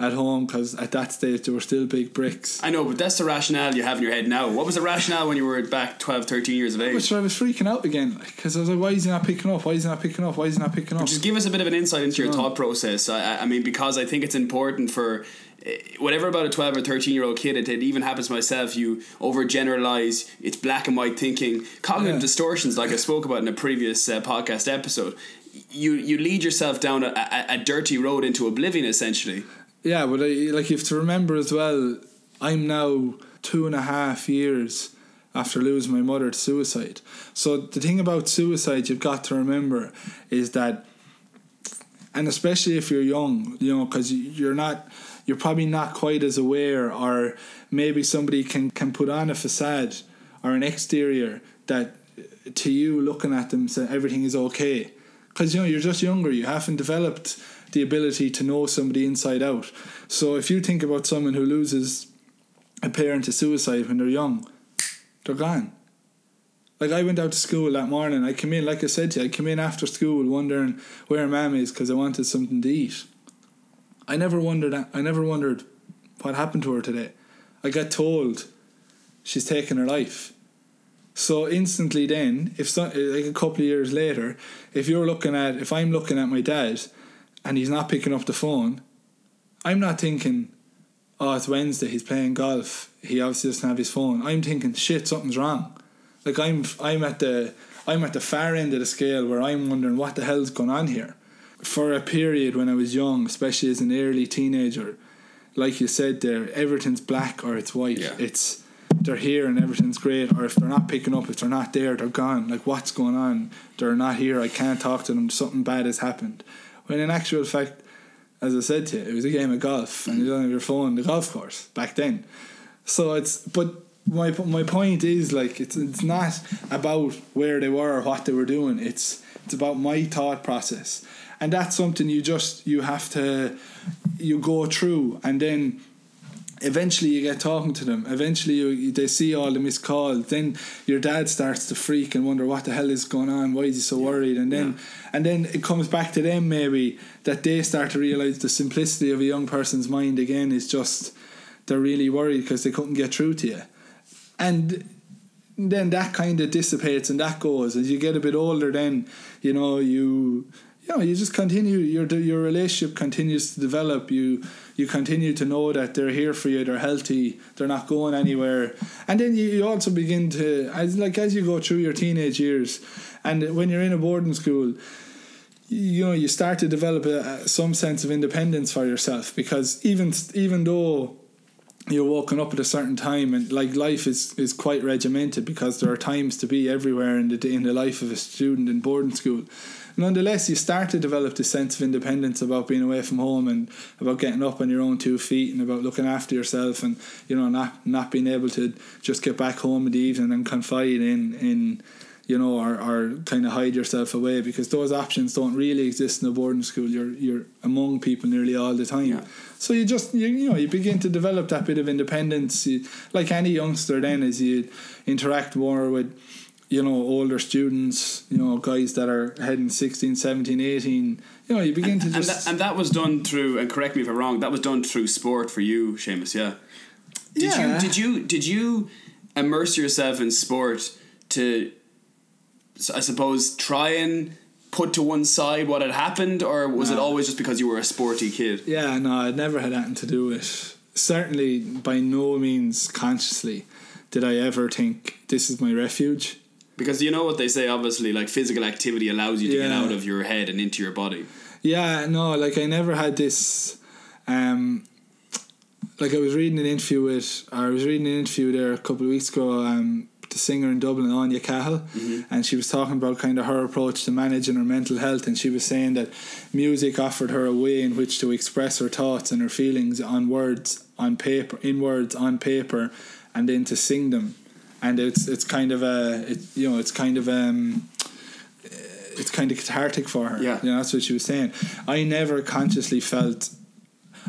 at home because at that stage there were still big bricks. I know but that's the rationale you have in your head now what was the rationale when you were back 12 13 years of age Which I was freaking out again, because I was like, "Why is he not picking up? Why is he not picking up? Why is he not picking up?" Just give us a bit of an insight into your thought process. I, I- I mean, because I think it's important for eh, whatever about a 12 or 13 year old kid, it, it even happens to myself. You overgeneralize, it's black and white thinking, cognitive Yeah. distortions, like I spoke about in a previous uh, podcast episode. You, you lead yourself down a, a, a dirty road into oblivion, essentially. Yeah, but I, like you have to remember as well. I'm now two and a half years after losing my mother to suicide. So the thing about suicide you've got to remember is that, and especially if you're young, you know, because you're not, you're probably not quite as aware, or maybe somebody can can put on a facade or an exterior that to you looking at them say everything is okay because you know you're just younger you haven't developed the ability to know somebody inside out. So if you think about someone who loses a parent to suicide when they're young they're gone. Like I went out to school that morning. I came in like I said to you I came in after school wondering where mum is because I wanted something to eat. I never wondered I never wondered what happened to her today. I got told she's taken her life. So instantly, then, if so, like a couple of years later, if you're looking at, if I'm looking at my dad, and he's not picking up the phone, I'm not thinking, oh, it's Wednesday, he's playing golf, he obviously doesn't have his phone. I'm thinking, shit, something's wrong. Like I'm, I'm at the, I'm at the far end of the scale where I'm wondering what the hell's going on here. For a period when I was young, especially as an early teenager, like you said there, everything's black or it's white. Yeah. It's they're here and everything's great, or if they're not picking up, if they're not there, they're gone. Like what's going on? They're not here. I can't talk to them. Something bad has happened. When in actual fact, as I said to you, it was a game of golf, and you don't have your phone on the golf course back then. So it's but my my point is like it's it's not about where they were or what they were doing. It's it's about my thought process, and that's something you just you have to you go through and then eventually you get talking to them. Eventually you, they see all the missed calls then your dad starts to freak and wonder what the hell is going on? Why is he so worried? And then and then it comes back to them maybe that they start to realize the simplicity of a young person's mind again is just they're really worried because they couldn't get through to you. And then that kind of dissipates and that goes. As you get a bit older then you know you you know you just continue your your relationship continues to develop. You you continue to know that they're here for you they're healthy they're not going anywhere. And then you, you also begin to as like as you go through your teenage years and when you're in a boarding school you know you start to develop a, some sense of independence for yourself because even even though you're woken up at a certain time and like life is is quite regimented because there are times to be everywhere in the day in the life of a student in boarding school nonetheless you start to develop this sense of independence about being away from home and about getting up on your own two feet and about looking after yourself and you know not not being able to just get back home in the evening and confide in in you know, or, or kind of hide yourself away because those options don't really exist in a boarding school. You're you're among people nearly all the time. Yeah. So you just you, you know you begin to develop that bit of independence. You, like any youngster, then as you interact more with you know older students, you know guys that are heading 16, 17, 18, you know you begin to and just that, and that was done through and correct me if I'm wrong that was done through sport for you Seamus yeah did Yeah. you did you did you immerse yourself in sport to I suppose try and put to one side what had happened or was it always just because you were a sporty kid Yeah, no, I'd never had anything to do with. Certainly, by no means consciously did I ever think this is my refuge. Because you know what they say obviously like physical activity allows you to get out of your head and into your body Yeah, no, like I never had this. Um, like I was reading an interview with, or I was reading an interview there a couple of weeks ago. Um, the singer in Dublin, Áine Cahill, and she was talking about kind of her approach to managing her mental health, and she was saying that music offered her a way in which to express her thoughts and her feelings on words, on paper, in words on paper, and then to sing them, and it's it's kind of a, it, you know, it's kind of um, it's kind of cathartic for her. Yeah. you know, that's what she was saying. I never consciously felt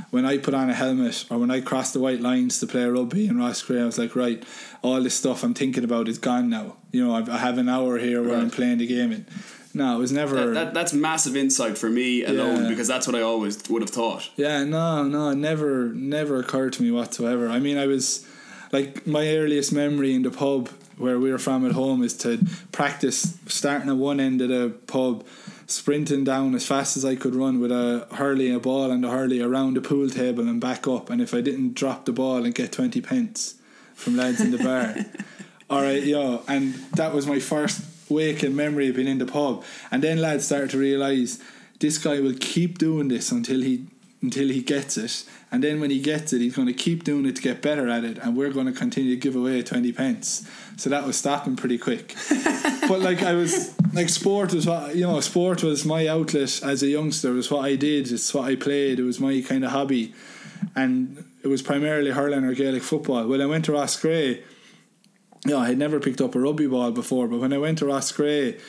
when I put on a helmet or when I crossed the white lines to play rugby in Roscrea, I was like, right, all this stuff I'm thinking about is gone now. You know, I've, I have an hour here where Right. I'm playing the game in. No, it was never. that, that, that's massive insight for me alone Yeah. because that's what I always would have thought Yeah, no, no, never, never occurred to me whatsoever. I mean, I was like my earliest memory in the pub where we were from at home is to practice starting at one end of the pub, sprinting down as fast as I could run with a hurley, a ball, and a hurley around the pool table and back up. And if I didn't drop the ball and get twenty pence from lads in the bar, [laughs] all right, yo, and that was my first waking memory of being in the pub. And then lads started to realise this guy will keep doing this until he until he gets it. And then when he gets it, he's going to keep doing it to get better at it. And we're going to continue to give away 20 pence. So that was stopping pretty quick. [laughs] but like I was, like sport was what, you know, sport was my outlet as a youngster. It was what I did. It's what I played. It was my kind of hobby. And it was primarily hurling or Gaelic football. When I went to Roscrea, you know, I had never picked up a rugby ball before, but when I went to Roscrea,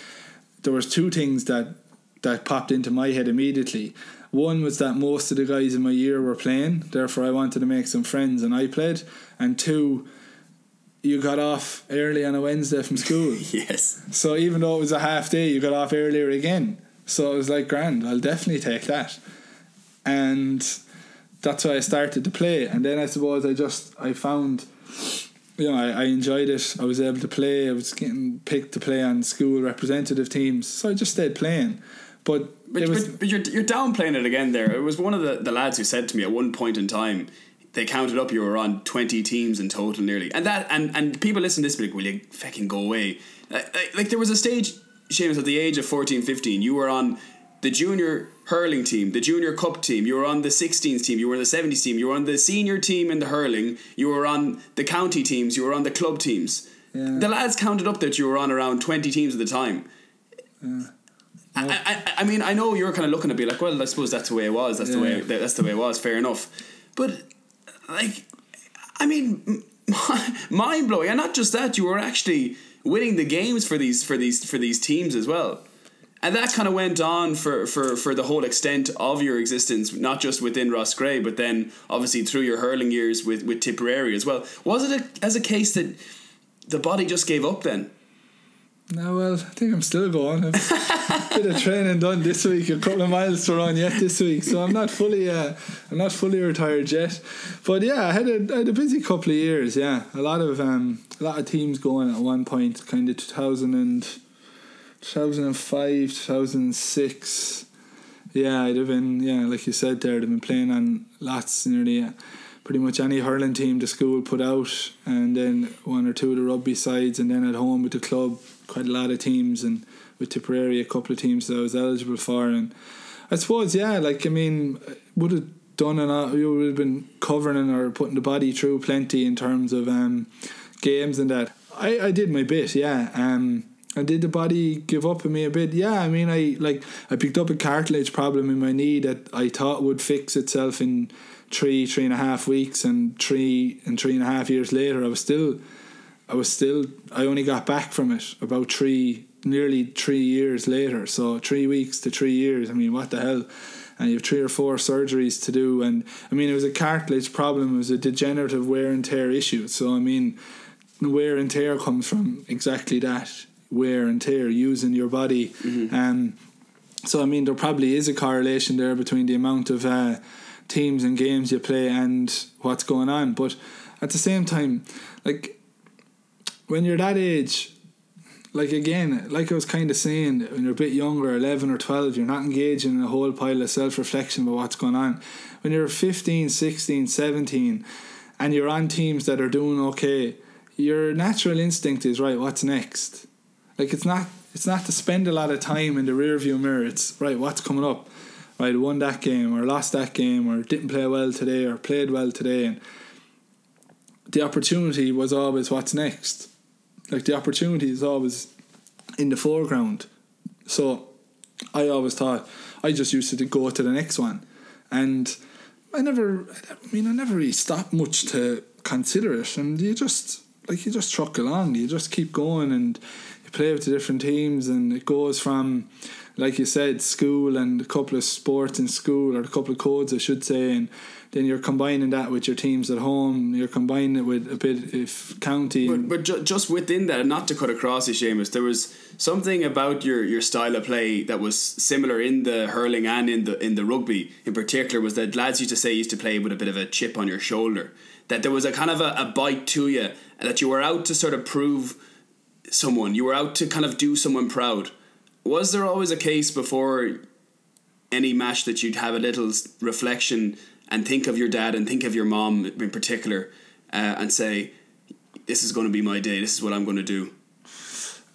there was two things that that popped into my head immediately. One was that most of the guys in my year were playing, therefore I wanted to make some friends and I played. And two, you got off early on a Wednesday from school. [laughs] yes So even though it was a half day, you got off earlier again. So it was like grand. I'll definitely take that. And that's why I started to play. And then I suppose I just I found, you know, I, I enjoyed it. I was able to play. I was getting picked to play on school representative teams. So I just stayed playing. But, But, was but, but you're, you're downplaying it again there. It was one of the, the lads who said to me at one point in time, they counted up you were on 20 teams in total nearly. And that and, and people listen to this be like, will you fucking go away? Like, like- like there was a stage, Seamus, at the age of 14, 15, you were on the junior hurling team, the junior cup team, you were on the 16s team, you were on the 70s team, you were on the senior team in the hurling, you were on the county teams, you were on the club teams. Yeah. The lads counted up that you were on around 20 teams at the time. I, I, I mean, I know you're kind of looking to be like, well, I suppose that's the way it was. That's the way. That's the way it was. Fair enough. But like, I mean, [laughs] mind blowing. And not just that, you were actually winning the games for these for these for these teams as well. And that kind of went on for, for, for the whole extent of your existence, not just within Roscrea, but then obviously through your hurling years with, with Tipperary as well. Was it a, as a case that the body just gave up then? No, well, I think I'm still going. I've a bit of training done this week, a couple of miles to run yet this week, so I'm not fully, uh, I'm not fully retired yet. But yeah, I had a, I had a busy couple of years. Yeah, a lot of um, a lot of teams going at one point, kind of 2000 and 2005, 2006. Yeah, I'd have been yeah, like you said there, I'd have been playing on lots nearly. Uh, pretty much any hurling team the school put out, and then one or two of the rugby sides, and then at home with the club, quite a lot of teams, and with Tipperary, a couple of teams that I was eligible for, and I suppose yeah, like I mean, would have done an you would have been covering or putting the body through plenty in terms of um, games and that. I, I did my bit, yeah. Um, and did the body give up on me a bit? Yeah, I mean, I like I picked up a cartilage problem in my knee that I thought would fix itself in three, three and a half weeks, and three and three and a half years later, I was still, I was still, I only got back from it about three, nearly three years later. So three weeks to three years. I mean, what the hell? And you have three or four surgeries to do, and I mean, it was a cartilage problem. It was a degenerative wear and tear issue. So I mean, wear and tear comes from exactly that wear and tear using your body. Mm-hmm. Um, so I mean, there probably is a correlation there between the amount of uh, teams and games you play and what's going on. But at the same time, like when you're that age, like again, like I was kind of saying, when you're a bit younger, 11 or 12, you're not engaging in a whole pile of self reflection about what's going on. When you're 15, 16, 17, and you're on teams that are doing okay, your natural instinct is right, what's next? Like it's not it's not to spend a lot of time in the rearview mirror, it's right, what's coming up? right, won that game or lost that game or didn't play well today or played well today. And the opportunity was always what's next. Like the opportunity is always in the foreground. So I always thought I just used to go to the next one. And I never, I mean, I never really stopped much to consider it. And you just, like, you just truck along. You just keep going and you play with the different teams. And it goes from, like you said, school and a couple of sports in school, or a couple of codes, I should say, and then you're combining that with your teams at home. You're combining it with a bit of county. But, but ju- just within that, not to cut across you, Seamus, there was something about your, your style of play that was similar in the hurling and in the in the rugby. In particular, was that lads used to say used to play with a bit of a chip on your shoulder. That there was a kind of a, a bite to you, and that you were out to sort of prove someone. You were out to kind of do someone proud was there always a case before any match that you'd have a little reflection and think of your dad and think of your mom in particular uh, and say this is going to be my day. This is what i'm going to do.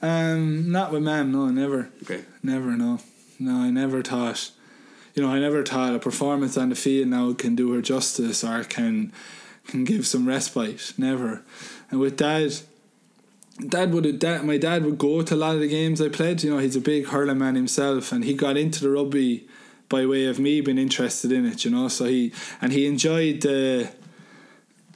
Um not with mom no never. Okay. Never no. No i never thought you know i never thought a performance on the field now can do her justice or can can give some respite. Never. And with dad dad would dad, my dad would go to a lot of the games I played. You know, he's a big hurling man himself, and he got into the rugby by way of me being interested in it. You know, so he and he enjoyed the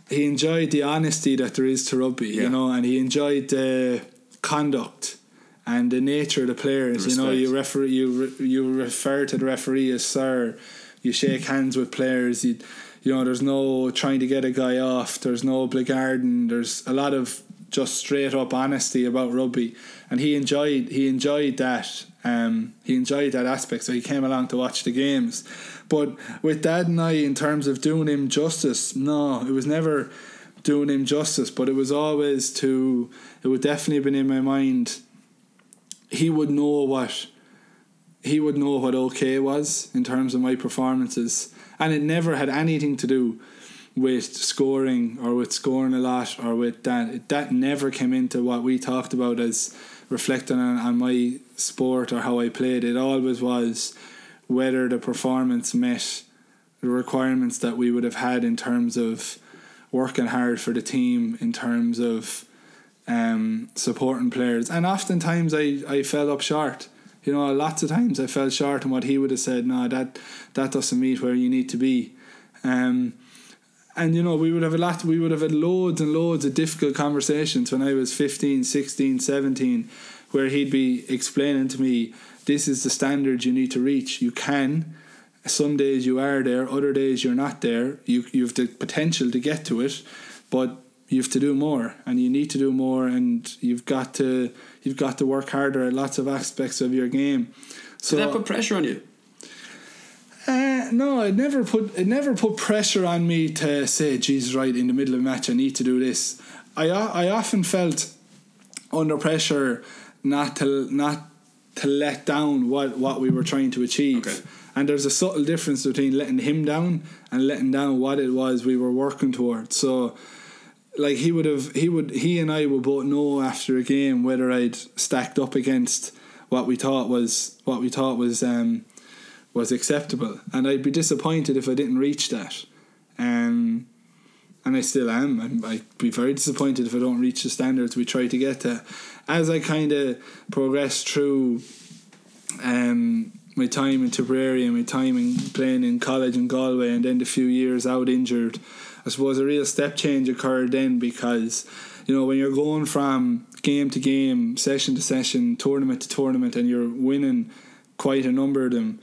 he enjoyed the honesty that there is to rugby. Yeah. You know, and he enjoyed the conduct and the nature of the players. The you know, you refer you re, you refer to the referee as sir. You shake hands with players. You you know, there's no trying to get a guy off. There's no blackguarding. There's a lot of just straight up honesty about rugby, and he enjoyed he enjoyed that. Um, he enjoyed that aspect, so he came along to watch the games. But with Dad and I, in terms of doing him justice, no, it was never doing him justice. But it was always to. It would definitely have been in my mind. He would know what. He would know what okay was in terms of my performances, and it never had anything to do with scoring or with scoring a lot or with that that never came into what we talked about as reflecting on, on my sport or how I played. It always was whether the performance met the requirements that we would have had in terms of working hard for the team in terms of um, supporting players. And oftentimes I, I fell up short. You know lots of times I fell short and what he would have said no that that doesn't meet where you need to be. Um, and you know we would have a lot we would have had loads and loads of difficult conversations when I was 15 16 17 where he'd be explaining to me, "This is the standard you need to reach. You can." Some days you are there, other days you're not there. You you have the potential to get to it, but you have to do more, and you need to do more, and you've got to you've got to work harder at lots of aspects of your game. So Did that put pressure on you? Uh, no, it never put it never put pressure on me to say, "Jesus, right in the middle of a match, I need to do this." I I often felt under pressure not to not to let down what what we were trying to achieve. Okay. And there's a subtle difference between letting him down and letting down what it was we were working towards. So like he would have he would he and I would both know after a game whether I'd stacked up against what we thought was what we thought was um was acceptable. And I'd be disappointed if I didn't reach that. Um and I still am I'm, I'd be very disappointed if I don't reach the standards we try to get to. As I kind of progress through um my time in Tipperary and my time in playing in college in Galway and then the few years out injured I suppose a real step change occurred then because you know when you're going from game to game session to session tournament to tournament and you're winning quite a number of them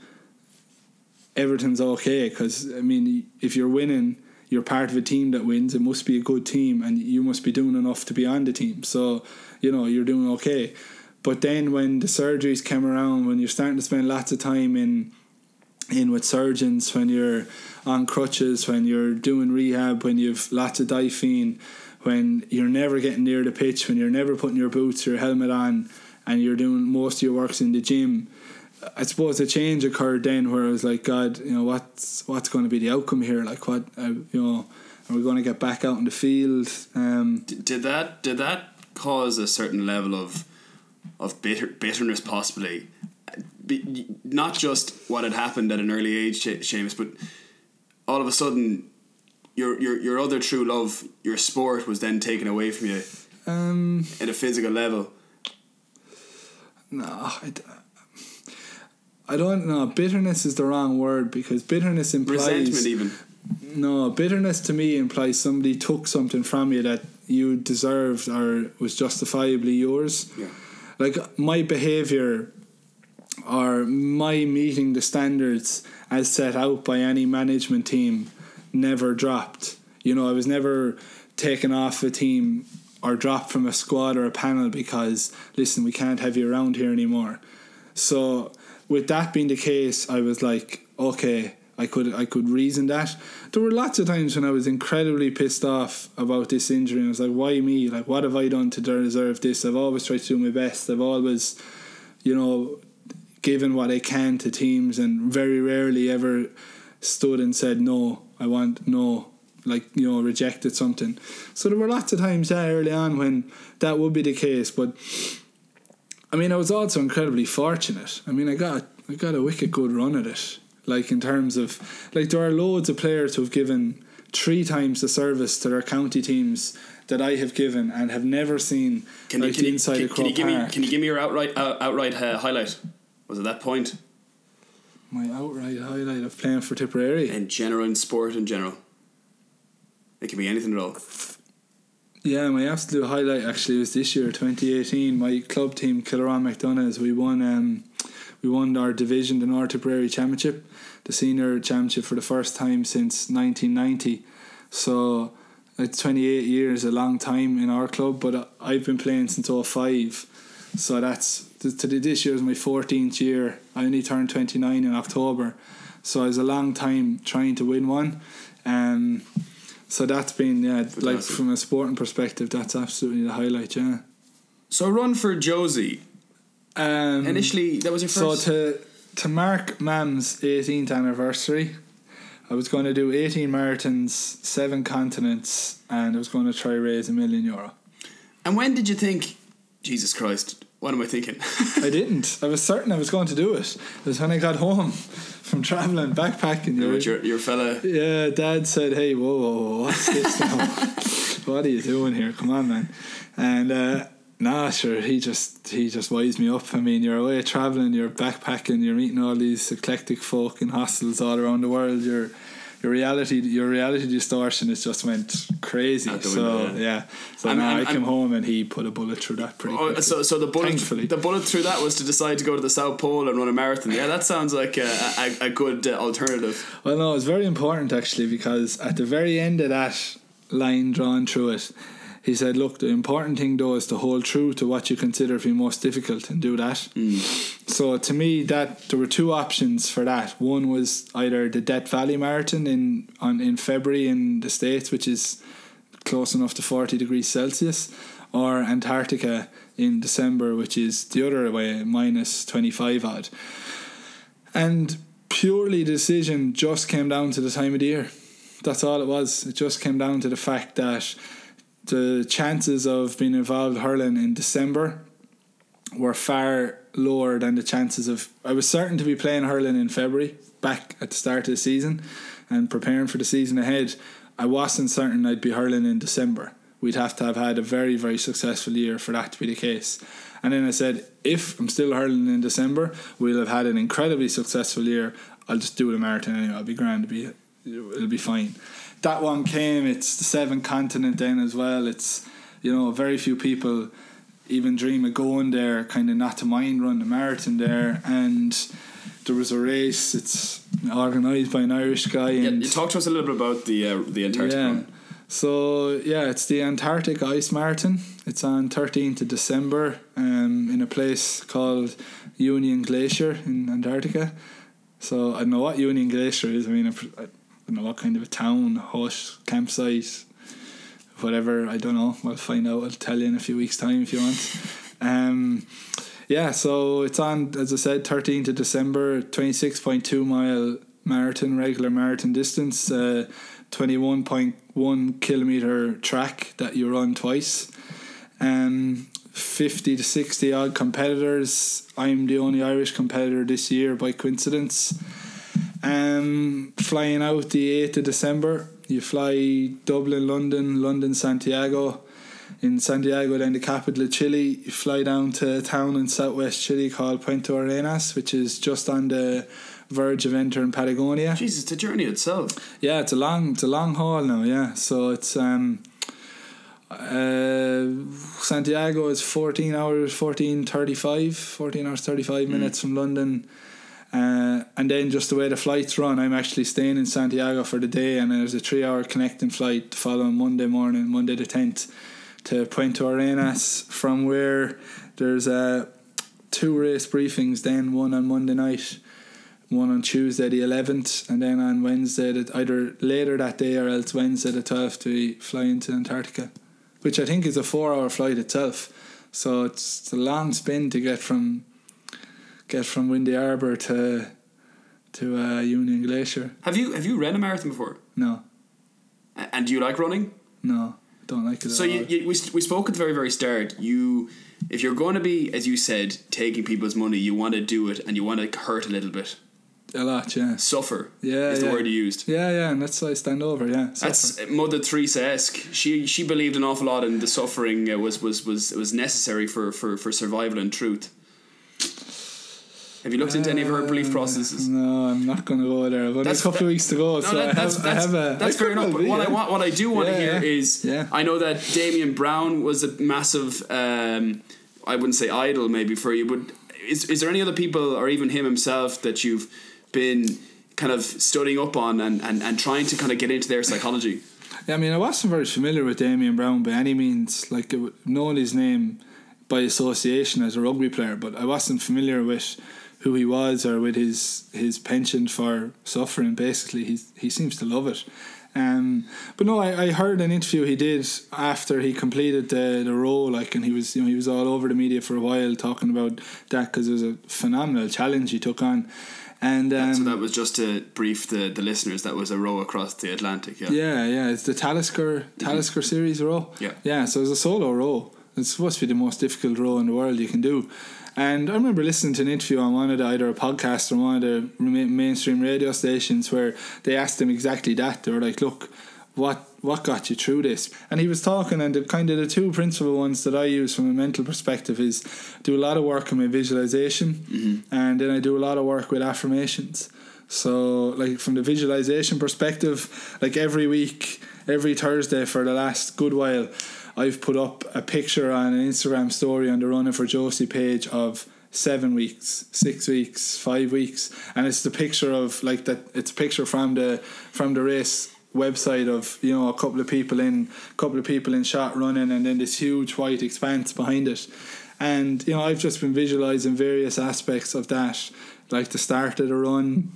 everything's okay because I mean if you're winning you're part of a team that wins. It must be a good team and you must be doing enough to be on the team. So you know you're doing okay. But then when the surgeries came around when you're starting to spend lots of time in in with surgeons when you're on crutches when you're doing rehab when you've lots of diphene when you're never getting near the pitch when you're never putting your boots or helmet on and you're doing most of your works in the gym I suppose a change occurred then where I was like, God, you know, what's what's going to be the outcome here? Like, what, uh, you know, are we going to get back out in the field? Um, D- Did that did that cause a certain level of of bitter, bitterness possibly? Be, not just what had happened at an early age, Se- Seamus, but all of a sudden, your your your other true love, your sport, was then taken away from you um, at a physical level. no, I, d- I don't know. Bitterness is the wrong word because bitterness implies Resentment, even. No, bitterness to me implies somebody took something from you that you deserved or was justifiably yours. Yeah. Like my behavior or my meeting the standards as set out by any management team never dropped. You know, I was never taken off a team or dropped from a squad or a panel because listen, we can't have you around here anymore. So with that being the case, I was like, okay, I could I could reason that. There were lots of times when I was incredibly pissed off about this injury and I was like, why me? Like what have I done to deserve this? I've always tried to do my best. I've always, you know, given what I can to teams and very rarely ever stood and said no, I want no like you know rejected something so there were lots of times there early on when that would be the case but I mean, I was also incredibly fortunate. I mean, I got I got a wicked good run at it. Like in terms of like there are loads of players who have given three times the service to their county teams that I have given and have never seen Can like you, can, the you, can, of can you give me can you give me your outright uh, outright uh, highlight? Was it that point My outright highlight of playing for Tipperary. in general in sport in general? It can be anything at all. Yeah, my absolute highlight actually was this year, 2018. My club team, Kilruane MacDonaghs, we won. Um, we won our division, the North Tipperary Championship, the senior championship for the first time since 1990. So it's 28 years, a long time in our club, but I've been playing since 05. So that's to this year is my 14th year. I only turned 29 in October, so it was a long time trying to win one. Um, so that's been yeah, like from a sporting perspective, that's absolutely the highlight. Yeah. So run for Josie. Um, Initially, that was your first. so to to mark Mam's 18th anniversary, I was going to do 18 marathons, seven continents, and I was going to try raise a million euro. and when did you think, Jesus Christ, what am I thinking? I [laughs] didn't. I was certain I was going to do it. It was when I got home from traveling, backpacking. you know, your, your fella. Yeah, Dad said, "Hey, whoa, whoa, whoa what's this now? [laughs] what are you doing here? Come on, man!" And uh, nah, sure, he just he just wised me up. I mean, you're away traveling, you're backpacking, you're meeting all these eclectic folk in hostels all around the world. You're your reality your reality distortion has just went crazy. So window, yeah. so now I'm- I came home and he put a bullet through that pretty. Oh, quickly. so, so the bullet, Thankfully. the bullet through that was to decide to go to the South Pole and run a marathon. Yeah, that sounds like a, a, a good uh, alternative. Well, no, it's very important actually because at the very end of that line drawn through it, he said, "Look, the important thing though is to hold true to what you consider to be most difficult and do that." Mm. So to me, that there were two options for that. One was either the Death Valley Marathon in on in February in the states, which is close enough to forty degrees Celsius, or Antarctica in December, which is the other way, minus twenty five odd. And purely the decision just came down to the time of the year. That's all it was. It just came down to the fact that the chances of being involved hurling in December were far lower than the chances of. I was certain to be playing hurling in February, back at the start of the season, and preparing for the season ahead. I wasn't certain I'd be hurling in December. We'd have to have had a very, very successful year for that to be the case. And then I said, if I'm still hurling in December, we'll have had an incredibly successful year. I'll just do the marathon anyway. I'll be grand. It'll be, it'll be fine. That one came. It's the seventh continent then as well. It's you know very few people even dream of going there. Kind of not to mind run the marathon there. And there was a race. It's organised by an Irish guy. Yeah, And you talk to us a little bit about the uh, the Antarctic yeah. one. So yeah, it's the Antarctic Ice Marathon. It's on 13th of December um, in a place called Union Glacier in Antarctica. So I don't know what Union Glacier is. I mean, I I don't know what kind of a town, hut, campsite, whatever. I don't know. I'll find out. I'll tell you in a few weeks' time if you want. Um, yeah, so it's on, as I said, 13th of December, 26.2 mile marathon, regular marathon distance, uh, 21.1 kilometer track that you run twice. Um, 50 to 60 odd competitors. I'm the only Irish competitor this year by coincidence. Um, flying out the 8th of December. You fly Dublin, London, London, Santiago. In Santiago, then the capital of Chile, you fly down to a town in southwest Chile called Punta Arenas, which is just on the verge of entering Patagonia. Jesus, the journey itself. Yeah, it's a long, it's a long haul now. Yeah, so it's um, uh, Santiago is fourteen hours, fourteen thirty five, fourteen hours thirty five minutes from London. Uh, and then just the way the flights run, I'm actually staying in Santiago for the day, and there's a three-hour connecting flight the following Monday morning, Monday the tenth, to Punta Arenas. From where there's uh, two race briefings, then one on Monday night, one on Tuesday the 11th, and then on Wednesday, the, either later that day or else Wednesday the 12th, we fly into Antarctica, which I think is a four-hour flight itself. So it's a long spin to get from get from Windy Arbor to to uh, Union Glacier. Have you have you ran a marathon before? No, And do you like running? no, don't like it. So at you, all. you, we, we spoke at the very very start. You, if you're going to be, as you said, taking people's money, you want to do it and you want to hurt a little bit, a lot, yeah, suffer. yeah, is the word you used. Yeah, yeah, and that's why I stand over. Yeah, That's. Mother Teresa esque. She she believed an awful lot in the suffering uh, was was was was necessary for, for, for survival and truth. Have you looked into any of her belief processes? No, I'm not going to go there. I've only That's- a couple of weeks to go, No, so that, I that's have, that's, I have a. that's I fair enough. But be, what I want, what I do want to hear yeah. is, Yeah. I know that Damian Browne was a massive. Um, I wouldn't say idol maybe for you, but is is there any other people or even him himself that you've been kind of studying up on and, and, and trying to kind of get into their psychology? Yeah, I mean, I wasn't very familiar with Damian Browne by any means. Like, knowing his name by association as a rugby player, but I wasn't familiar with who he was or with his his penchant for suffering. Basically, he he seems to love it. Um, but no, I, I heard an interview he did after he completed the the role, like, and he was you know he was all over the media for a while talking about that because it was a phenomenal challenge he took on. And um, so that was just to brief the, the listeners. That was a row across the Atlantic. Yeah. yeah, yeah, it's the Talisker Talisker series row. Yeah. yeah. So it's a solo row. It's supposed to be the most difficult row in the world you can do. And I remember listening to an interview on one of the either a podcast or one of the mainstream radio stations where they asked him exactly that. They were like, "Look, what what got you through this?" And he was talking, and the kind of the two principal ones that I use from a mental perspective is do a lot of work on my visualization, mm-hmm. and then I do a lot of work with affirmations. So, like from the visualization perspective, like every week, every Thursday for the last good while, I've put up a picture on an Instagram story on the Running for Josie page of seven weeks, six weeks, five weeks, and it's the picture of like that. It's a picture from the from the race website of you know a couple of people in couple of people in shot running and then this huge white expanse behind it and you know I've just been visualizing various aspects of that like the start of the run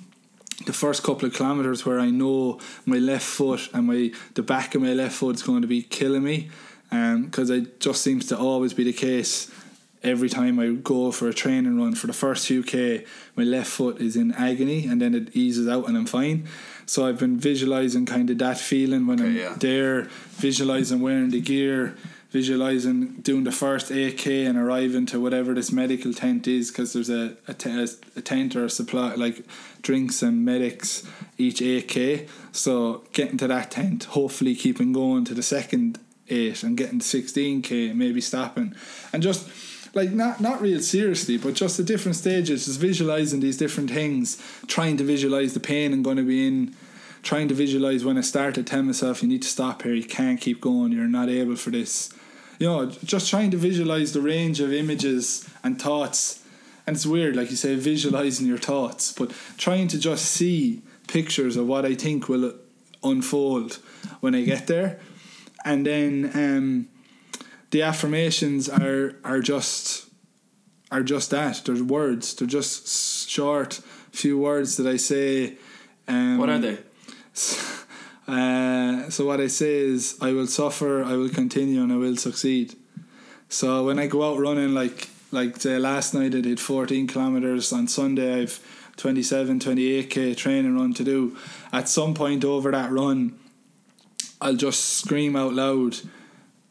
the first couple of kilometers where I know my left foot and my the back of my left foot is going to be killing me Um, because it just seems to always be the case every time I go for a training run. For the first few k my left foot is in agony and then it eases out and I'm fine. So I've been visualizing kind of that feeling when I'm yeah. there visualizing wearing the gear visualizing doing the first 8k and arriving to whatever this medical tent is because there's a, a, te- a tent or a supply like drinks and medics each 8k so getting to that tent hopefully keeping going to the second 8 and getting to 16k maybe stopping. And just like not not real seriously but just the different stages just visualizing these different things trying to visualize the pain I'm going to be in trying to visualize when I start to tell myself you need to stop here you can't keep going you're not able for this. You know just trying to visualize the range of images and thoughts. And it's weird like you say visualizing your thoughts but trying to just see pictures of what I think will unfold when I get there and then um, the affirmations are are just are just that they're words they're just short few words that I say um, What are they? [laughs] uh, so what I say is, I will suffer, I will continue, and I will succeed. So when I go out running, like like say last night, I did 14 kilometers. On Sunday, I've 27, 28k training run to do. At some point over that run, I'll just scream out loud,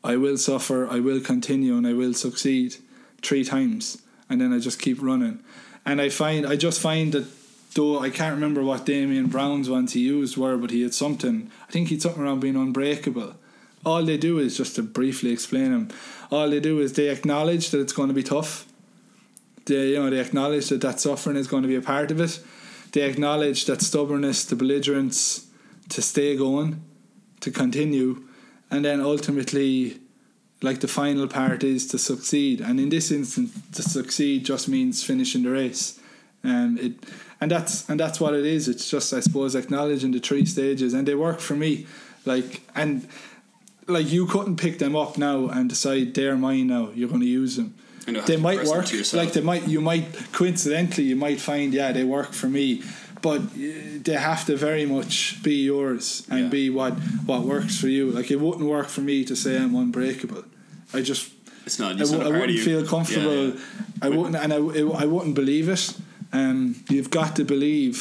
"I will suffer, I will continue, and I will succeed," three times, and then I just keep running. And I find I just find that though I can't remember what Damian Browne's ones he used were, but he had something. I think he had something around being unbreakable. All they do is just to briefly explain them. All they do is they acknowledge that it's going to be tough. They you know they acknowledge that that suffering is going to be a part of it. They acknowledge that stubbornness, the belligerence, to stay going, to continue, and then ultimately, like the final part is to succeed. And in this instance, to succeed just means finishing the race. Um, it and that's and that's what it is. It's just I suppose acknowledging the three stages, and they work for me. Like and like you couldn't pick them up now and decide they're mine now. You're going to use them. They might work. Like they might. You might coincidentally you might find yeah they work for me, but uh, they have to very much be yours and Yeah. be what what works for you. Like it wouldn't work for me to say I'm unbreakable. I just It's not. I It's w- not I a part of wouldn't feel comfortable. Yeah, yeah. I wouldn't, and I, w- I wouldn't believe it. Um, you've got to believe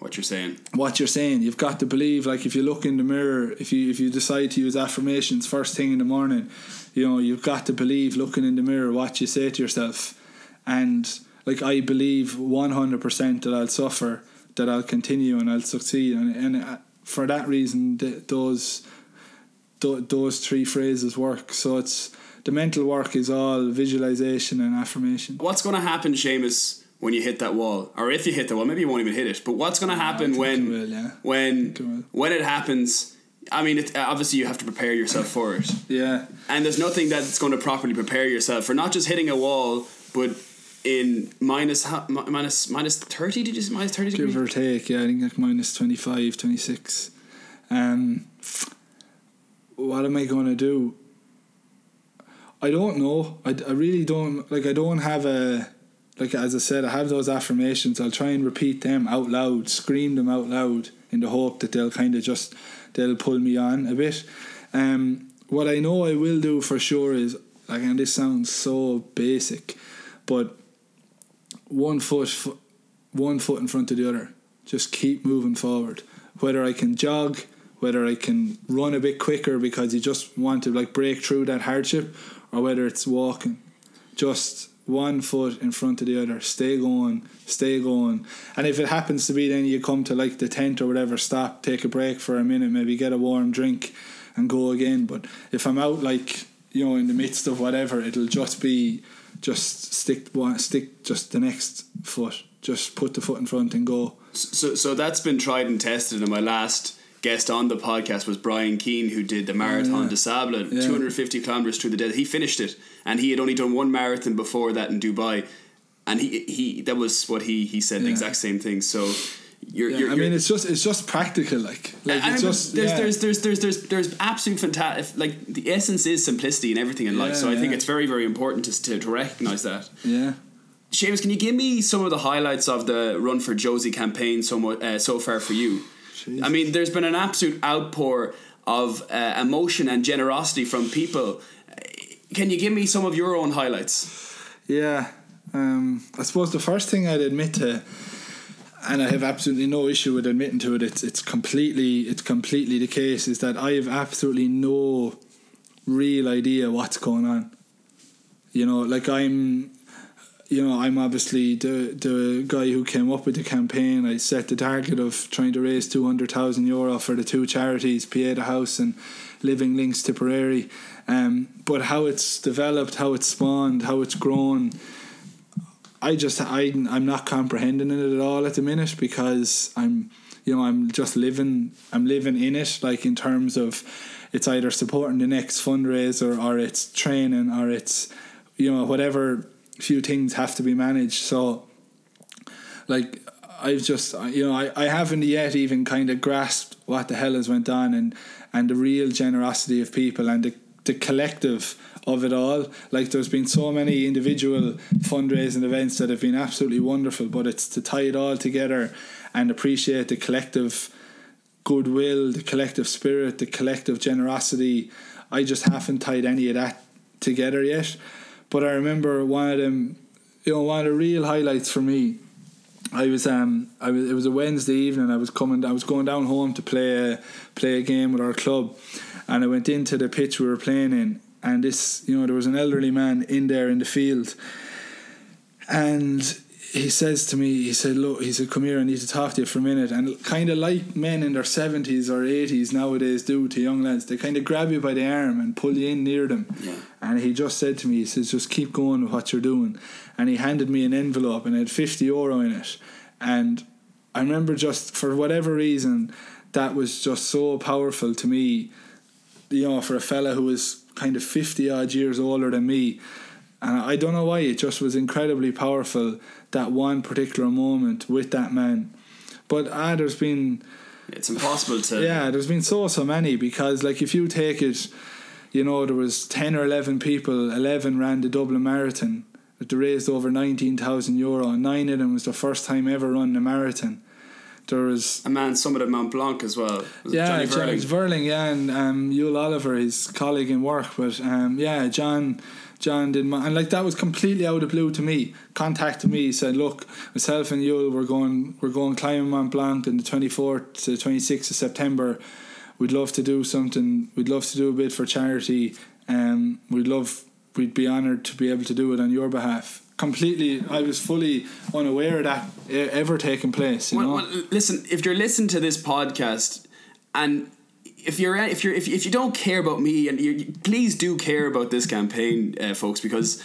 What you're saying. what you're saying. You've got to believe. Like if you look in the mirror, if you if you decide to use affirmations first thing in the morning, you know you've got to believe. Looking in the mirror, what you say to yourself, and like I believe one hundred percent that I'll suffer, that I'll continue, and I'll succeed. And and uh, for that reason, th- those th- those three phrases work. So it's the mental work is all visualization and affirmation. What's going to happen, Seamus, when you hit that wall, or if you hit the wall? Maybe you won't even hit it. But what's going to happen think when will, yeah. when it when it happens? I mean, it, obviously you have to prepare yourself for it, Yeah. and there's nothing that's going to properly prepare yourself for not just hitting a wall, but in minus mi- minus minus thirty. Did you say minus thirty degrees? give or take yeah i think like minus 25 26 um what am i going to do i don't know I, I really don't like i don't have a like as i said i have those affirmations i'll try and repeat them out loud scream them out loud in the hope that they'll kind of just they'll pull me on a bit um what i know i will do for sure is like and this sounds so basic but one foot one foot in front of the other. Just keep moving forward. Whether I can jog, whether I can run a bit quicker because you just want to like break through that hardship, or whether it's walking. Just one foot in front of the other. Stay going, stay going. And if it happens to be then you come to like the tent or whatever, stop, take a break for a minute, maybe get a warm drink and go again. But if I'm out like, you know, in the midst of whatever, it'll just be just stick one stick just the next foot just put the foot in front and go. So, so that's been tried and tested. And my last guest on the podcast was Brian Keane, who did the Marathon yeah. de Sable, Yeah. 250 kilometers through the desert. He finished it, and he had only done one marathon before that in Dubai, and he he that was what he he said the exact same thing. So. You're, Yeah, you're, I mean, it's just it's just practical, like like and it's but just there's, yeah. there's there's there's there's there's absolute fantastic like the essence is simplicity in everything in life. Yeah, So I think it's very very important to to, to recognize that. yeah. Seamus, can you give me some of the highlights of the Run for Josie campaign so mu- uh, so far for you? Jeez. I mean, there's been an absolute outpour of uh, emotion and generosity from people. Uh, Can you give me some of your own highlights? Yeah, um, I suppose the first thing I'd admit to, and I have absolutely no issue with admitting to it. It's it's completely it's completely the case is that I have absolutely no real idea what's going on. You know, like I'm, you know, I'm obviously the the guy who came up with the campaign. I set the target of trying to raise two hundred thousand euro for the two charities, Pieta House and Living Links Tipperary. Um, but how it's developed, how it's spawned, how it's grown, I just I I'm not comprehending it at all at the minute because I'm you know I'm just living I'm living in it like in terms of it's either supporting the next fundraiser or it's training or it's you know whatever few things have to be managed. So like I've just you know I, I haven't yet even kind of grasped what the hell has went on and and the real generosity of people and the, the collective of it all. Like there's been so many individual fundraising events that have been absolutely wonderful but it's to tie it all together and appreciate the collective goodwill the collective spirit the collective generosity. I just haven't tied any of that together yet. But I remember one of them you know one of the real highlights for me I was um I was it was a Wednesday evening. I was coming I was going down home to play a, play a game with our club, and I went into the pitch we were playing in, and this you know there was an elderly man in there in the field, and he says to me he said look he said come here I need to talk to you for a minute and kind of like men in their seventies or eighties nowadays do to young lads they kind of grab you by the arm and pull you in near them, Yeah. and he just said to me, he says, just keep going with what you're doing. And he handed me an envelope and it had 50 euro in it. And I remember just for whatever reason, that was just so powerful to me, you know, for a fella who was kind of 50 odd years older than me. And I don't know why, it just was incredibly powerful that one particular moment with that man. But ah, there's been It's impossible to. yeah, there's been so so many because like if you take it, you know there was ten or eleven people, eleven ran the Dublin Marathon. They raised over nineteen thousand euro. and Nine of them was the first time ever run a marathon. There was A man summit at Mont Blanc as well. Yeah, Johnny John- Verling? Verling, yeah, and um, Yul Oliver, his colleague in work, but um, yeah, John, John did, my, and like that was completely out of the blue to me. Contacted me, said, "Look, myself and Yul, we're going, we're going climbing Mont Blanc in the twenty fourth to twenty sixth of September. We'd love to do something. We'd love to do a bit for charity. Um, we'd love, we'd be honoured to be able to do it on your behalf." Completely, I was fully unaware of that ever taking place. You Well, know? well, listen, if you're listening to this podcast and if you're if you're if, if you don't care about me and you please do care about this campaign, uh, folks, because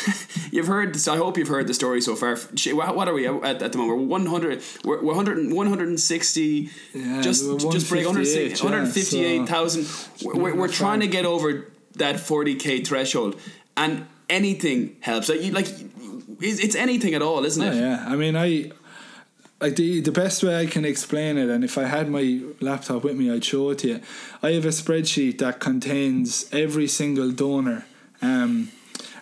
[laughs] you've heard. So I hope you've heard the story so far. What are we at, at the moment? We're 100. We're, we're 100, 160. Yeah, just just break 158, 158,000. we're, we're, we're we're trying to get over that 40k threshold, and anything helps. Like you, like it's, it's anything at all, isn't Oh, it? yeah, I mean, I like the the best way I can explain it, and if I had my laptop with me, I'd show it to you. I have a spreadsheet that contains every single donor. Um,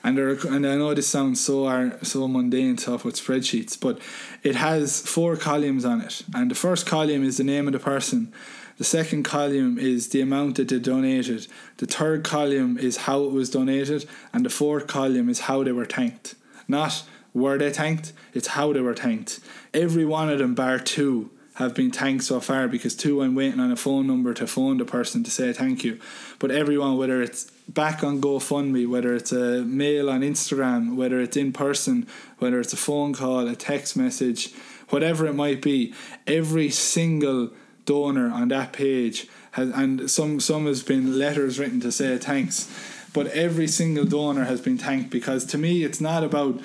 and there are, and I know this sounds so ar- so mundane stuff with spreadsheets, but it has four columns on it, and the first column is the name of the person. The second column is the amount that they donated. The third column is how it was donated, and the fourth column is how they were thanked. Not were they thanked, it's how they were thanked. Every one of them, bar two, have been thanked so far because two, I'm waiting on a phone number to phone the person to say thank you. But everyone, whether it's back on GoFundMe, whether it's a mail on Instagram, whether it's in person, whether it's a phone call, a text message, whatever it might be, every single donor on that page has, and some some has been letters written to say thanks. but every single donor has been thanked because to me it's not about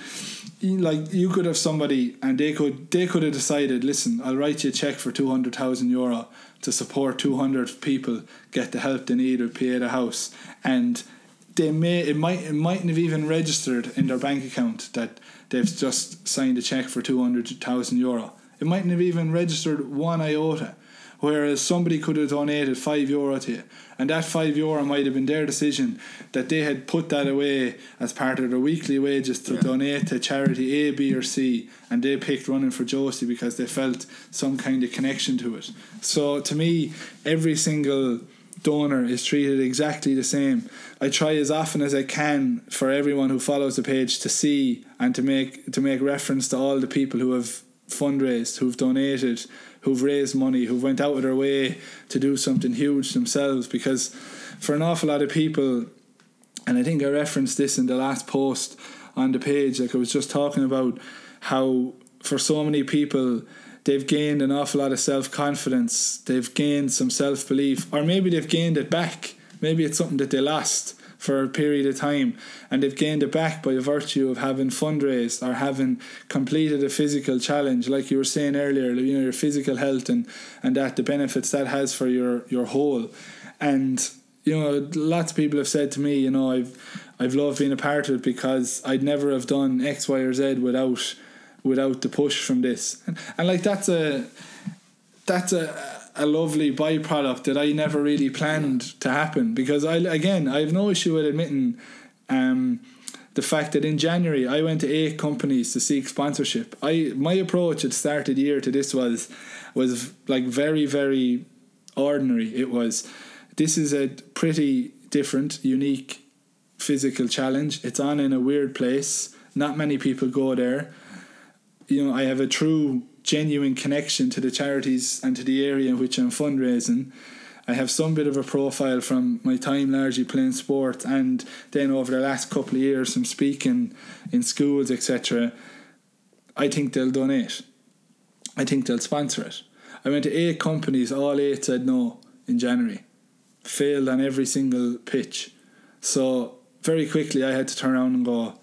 like you could have somebody and they could they could have decided listen I'll write you a check for 200,000 euro to support 200 people get the help they need with Pieta House and they may it might it mightn't have even registered in their bank account that they've just signed a check for 200,000 euro it mightn't have even registered one iota whereas somebody could have donated 5 euro to you. And that 5 euro might have been their decision that they had put that away as part of their weekly wages to donate to charity A B or C. And they picked running for Josie because they felt some kind of connection to it. So to me every single donor is treated exactly the same. I try as often as I can for everyone who follows the page to see and to make to make reference to all the people who have fundraised, who've donated, who've raised money, who've went out of their way to do something huge themselves because for an awful lot of people and I think I referenced this in the last post on the page like I was just talking about how for so many people they've gained an awful lot of self-confidence they've gained some self-belief or maybe they've gained it back. Maybe it's something that they lost for a period of time and they've gained it back by virtue of having fundraised or having completed a physical challenge. Like you were saying earlier you know your physical health and and that the benefits that has for your your whole. And you know lots of people have said to me you know I've I've loved being a part of it because I'd never have done X Y or Z without without the push from this. And, and like that's a that's a a lovely byproduct that I never really planned to happen because I again I have no issue with admitting um, the fact that in January I went to eight companies to seek sponsorship. I my approach at the start of the year to this was was like very very ordinary. It was this is a pretty different, unique physical challenge. It's on in a weird place. Not many people go there. You know, I have a true, genuine connection to the charities and to the area in which I'm fundraising. I have some bit of a profile from my time largely playing sport and then over the last couple of years from speaking in schools, etc. I think they'll donate. I think they'll sponsor it. I went to eight companies, all eight said no in January. Failed on every single pitch. So very quickly I had to turn around and go,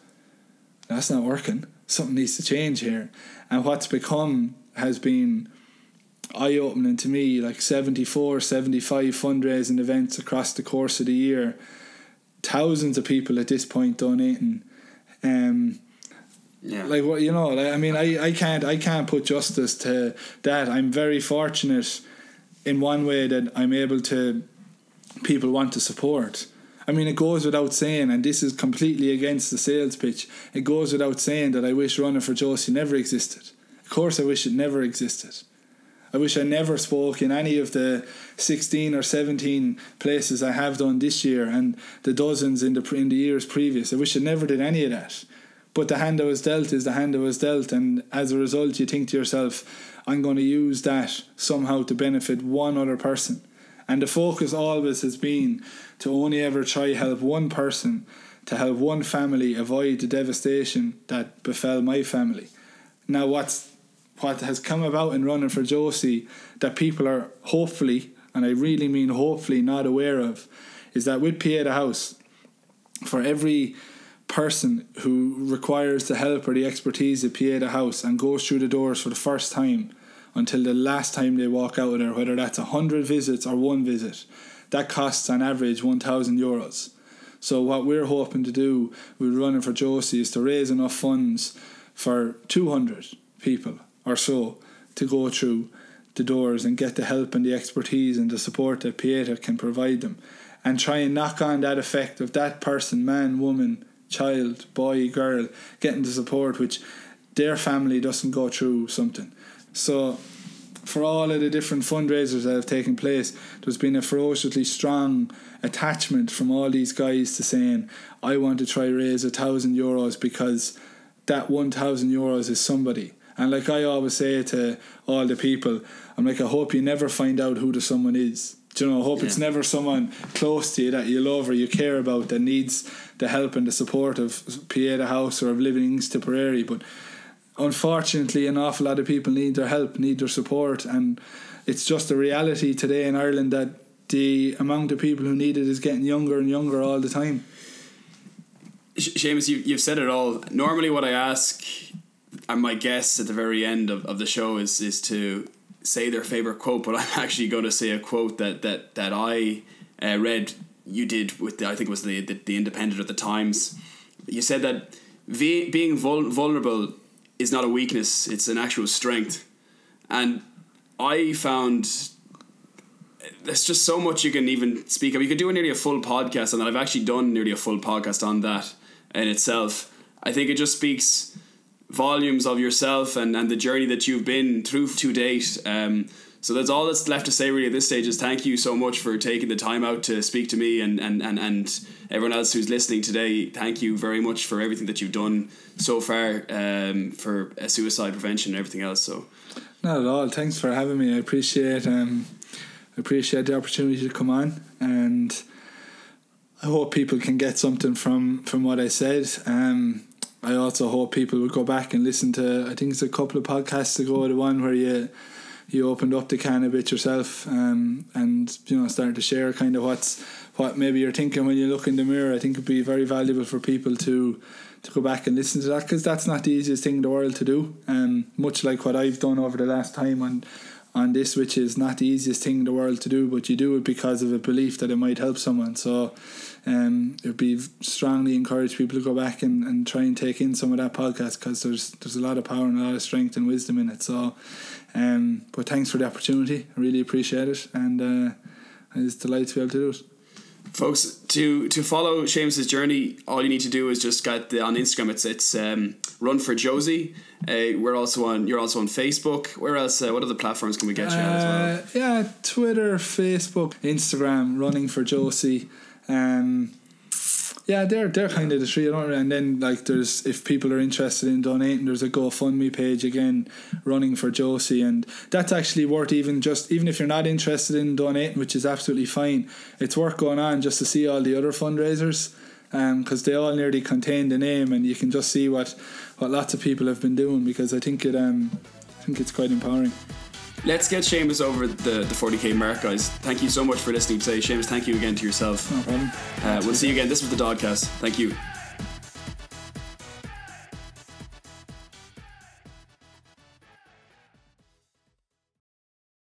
that's not working. Something needs to change here. And what's become has been eye opening to me like 74, 75 fundraising events across the course of the year. Thousands of people at this point donating. Um, Yeah. like what you know like, i mean I, I can't i can't put justice to that i'm very fortunate in one way that i'm able to people want to support i mean it goes without saying and this is completely against the sales pitch it goes without saying that i wish running for josie never existed of course i wish it never existed I wish I never spoke in any of the 16 or 17 places I have done this year and the dozens in the in the years previous. I wish I never did any of that. But the hand I was dealt is the hand I was dealt, and as a result, you think to yourself, I'm going to use that somehow to benefit one other person. And the focus always has been to only ever try to help one person, to help one family avoid the devastation that befell my family. Now, what's what has come about in running for Josie that people are hopefully, and I really mean hopefully, not aware of, is that with Pieta House, for every person who requires the help or the expertise of Pieta House and goes through the doors for the first time until the last time they walk out of there, whether that's a hundred visits or one visit, that costs on average one thousand euros. So what we're hoping to do with running for Josie is to raise enough funds for two hundred people or so to go through the doors and get the help and the expertise and the support that Pieta can provide them and try and knock on that effect of that person, man, woman, child, boy, girl, getting the support which their family doesn't go through something. So for all of the different fundraisers that have taken place, there's been a ferociously strong attachment from all these guys to saying, I want to try raise a thousand euros because that one thousand euros is somebody. And like I always say to all the people, I'm like, I hope you never find out who the someone is. Do you know, I hope it's never someone close to you that you love or you care about that needs the help and the support of Pieta House or of Living Tipperary. But unfortunately, an awful lot of people need their help, need their support, and it's just a reality today in Ireland that the amount of people who need it is getting younger and younger all the time. Seamus, you, you've said it all. Normally, what I ask and my guests at the very end of, of the show is is to say their favorite quote, but [laughs] I'm actually going to say a quote that that that I uh, read. You did with the, I think it was the, the the Independent or the Times. You said that being vulnerable is not a weakness; it's an actual strength. And I found there's just so much you can even speak of. You could do nearly a full podcast on that. I've actually done nearly a full podcast on that in itself. I think it just speaks volumes of yourself and, and the journey that you've been through to date. Um, so that's all that's left to say really at this stage is thank you so much for taking the time out to speak to me and, and, and, and everyone else who's listening today. Thank you very much for everything that you've done so far um, for uh, suicide prevention and everything else. So Not at all. Thanks for having me. I appreciate um, appreciate the opportunity to come on, and I hope people can get something from from what I said. Um, I also hope people will go back and listen to. I think it's a couple of podcasts ago, the one where you you opened up the can a bit yourself, um, and you know started to share kind of what's what maybe you're thinking when you look in the mirror. I think it'd be very valuable for people to to go back and listen to that because that's not the easiest thing in the world to do. Um, much like what I've done over the last time on on this, which is not the easiest thing in the world to do, but you do it because of a belief that it might help someone. So um, it would be strongly encourage people to go back and, and try and take in some of that podcast because there's there's a lot of power and a lot of strength and wisdom in it. So, um, but thanks for the opportunity. I really appreciate it, and uh, it's delight to be able to do it. folks to to follow Seamus's journey all you need to do is just get the on Instagram it's it's um, run for Josie uh, we're also on you're also on Facebook where else uh, what other platforms can we get you on as well Uh, yeah, Twitter, Facebook, Instagram, running for Josie. Um, yeah, they're they're kind of the three. And then like there's if people are interested in donating, there's a GoFundMe page again, running for Josie, and that's actually worth even just even if you're not interested in donating, which is absolutely fine. It's worth going on just to see all the other fundraisers. Because they all nearly contain the name, and you can just see what, what lots of people have been doing. Because I think it, um, I think it's quite empowering. Let's get Seamus over the, the 40k mark guys. Thank you so much for listening today. Seamus thank you again to yourself. No uh, we'll see you again. This was the Dogcast. Thank you